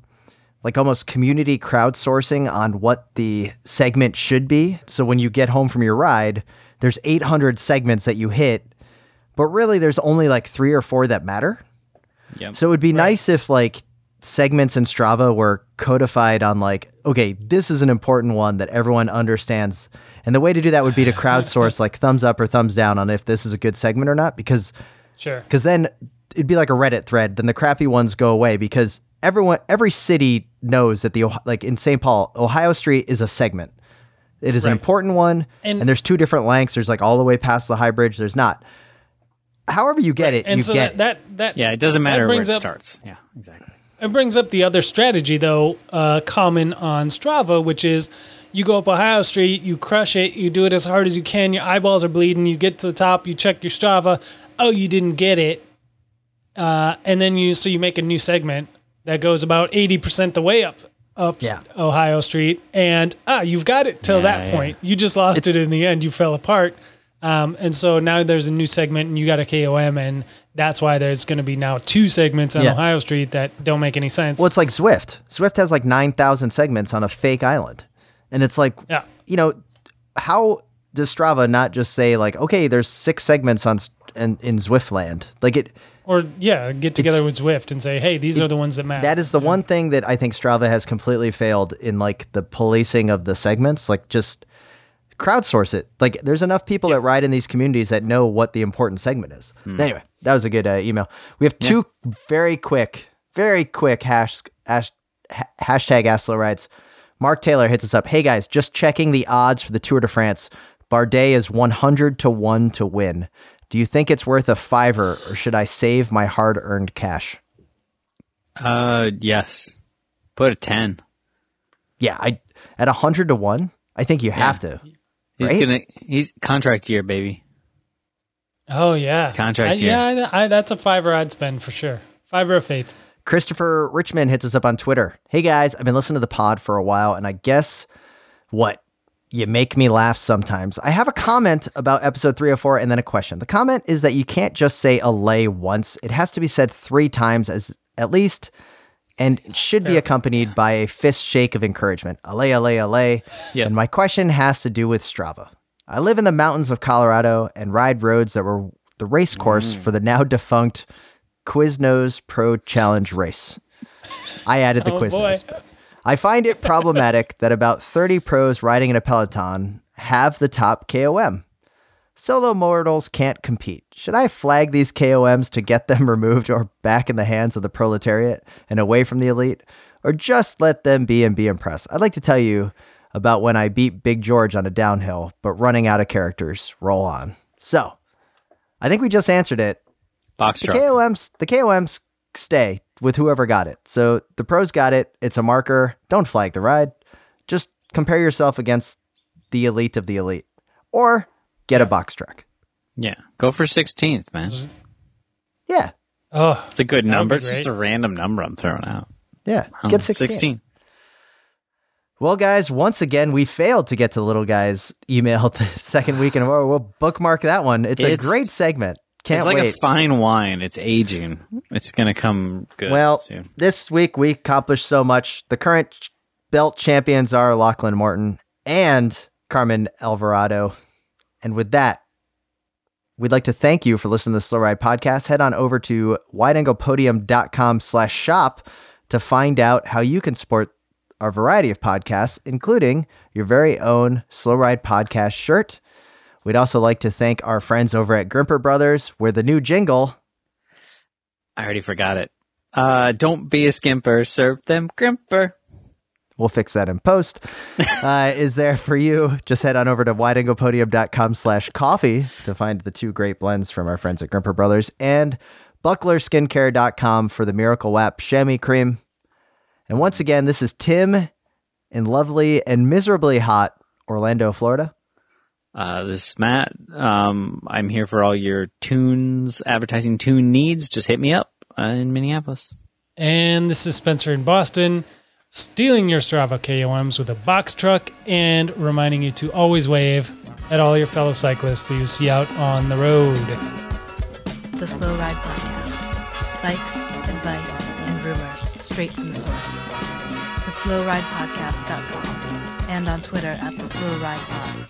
like almost community crowdsourcing on what the segment should be. So when you get home from your ride, there's 800 segments that you hit, but really there's only like 3 or 4 that matter. Yep. So it would be nice if like segments in Strava were codified on like, okay, this is an important one that everyone understands. And the way to do that would be to crowdsource like thumbs up or thumbs down on if this is a good segment or not, because Sure. because then it'd be like a Reddit thread. Then the crappy ones go away because everyone, every city knows that the like in St. Paul, Ohio Street is a segment. It is an important one, and, And- there's two different lengths. There's like all the way past the high bridge. There's not. However you get it, And you so get that, that that Yeah, it doesn't matter where it up- starts. Yeah, exactly. It brings up the other strategy, though, uh, common on Strava, which is you go up Ohio Street, you crush it, you do it as hard as you can, your eyeballs are bleeding, you get to the top, you check your Strava, oh, you didn't get it. Uh, and then you, so you make a new segment that goes about 80% the way up, up Yeah. Ohio Street. And, ah, you've got it till Yeah, that yeah. point. You just lost It's- it in the end. You fell apart. Um, and so now there's a new segment and you got a KOM and that's why there's going to be now two segments on Yeah. Ohio Street that don't make any sense. Well, it's like Zwift. Zwift has like 9,000 segments on a fake island. And it's like, Yeah. you know, how does Strava not just say, like, okay, there's six segments on in, in Zwift land? Like, it, or yeah, get together with Zwift and say, hey, these are the ones that matter. that is the one thing that I think Strava has completely failed in, like, the policing of the segments. Like, just crowdsource it. Like, there's enough people that ride in these communities that know what the important segment is. Anyway, that was a good uh, email. We have two very quick, very quick hash, hash, hashtag Ask Slow Rides. Mark Taylor hits us up. Hey guys, just checking the odds for the Tour de France. Bardet is 100 to 1 to win. Do you think it's worth a fiver or should I save my hard earned cash? Uh, yes. Put a ten. Yeah, I at 100 to 1, I think you have to. He's Right? gonna. He's contract year, baby. oh yeah, It's contract I- year. Yeah, I, I, that's a fiver I'd spend for sure. Fiver of faith. Christopher Richmond hits us up on Twitter. Hey guys, I've been listening to the pod for a while, and I guess what? You make me laugh sometimes. I have a comment about episode 304 and then a question. The comment is that you can't just say a lay once, it has to be said three times as at least, and should be accompanied by a fist shake of encouragement. Allez, allez. Yeah. And my question has to do with Strava. I live in the mountains of Colorado and ride roads that were the race course mm. for the now defunct Quiznos Pro Challenge race. I added the Oh, Quiznos. boy. I find it problematic that about 30 pros riding in a peloton have the top KOM. Solo mortals can't compete. Should I flag these KOMs to get them removed or back in the hands of the proletariat and away from the elite? Or just let them be and be impressed? I'd like to tell you about when I beat Big George on a downhill, but running out of characters. Roll on. So, I think we just answered it Box the truck. KOMs, the KOMs stay with whoever got it. So the pros got it. It's a marker. Don't flag the ride. Just compare yourself against the elite of the elite, or get a box truck. Yeah, go for sixteenth, man. Yeah, Oh, It's a good number. It's just a random number I'm throwing out. yeah. Um, Get 16. Well, guys, once again, we failed to get to the little guy's email the second week in a row. We'll bookmark that one. It's, a great segment. Can't it's like wait. a fine wine. It's aging. It's gonna come good. Well, soon. this week we accomplished so much. The current belt champions are Lachlan Morton and Carmen Alvarado. And with that, we'd like to thank you for listening to the Slow Ride Podcast. Head on over to wideanglepodium.com slash shop to find out how you can support our variety of podcasts, including your very own Slow Ride Podcast shirt. We'd also like to thank our friends over at Grimpeur Brothers, where the new jingle I already forgot it. Uh, don't be a skimper. Serve them crimper. We'll fix that in post uh, is there for you just head on over to wideanglepodium.com slash coffee to find the two great blends from our friends at grimpeur brothers and bucklerskincare.com for the miracle wap chamois cream and once again this is tim in lovely and miserably hot orlando florida Uh, this is Matt. Um, I'm here for all your tunes, advertising tune needs. Just hit me up uh, in Minneapolis. and this is Spencer in Boston, stealing your Strava KOMs with a box truck and reminding you to always wave at all your fellow cyclists who you see out on the road. The the Slow Ride Podcast. Bikes, advice, and rumors straight from the source. TheSlowRidePodcast.com and on Twitter at The Slow Ride Pod.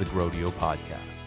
the Grodio Podcast.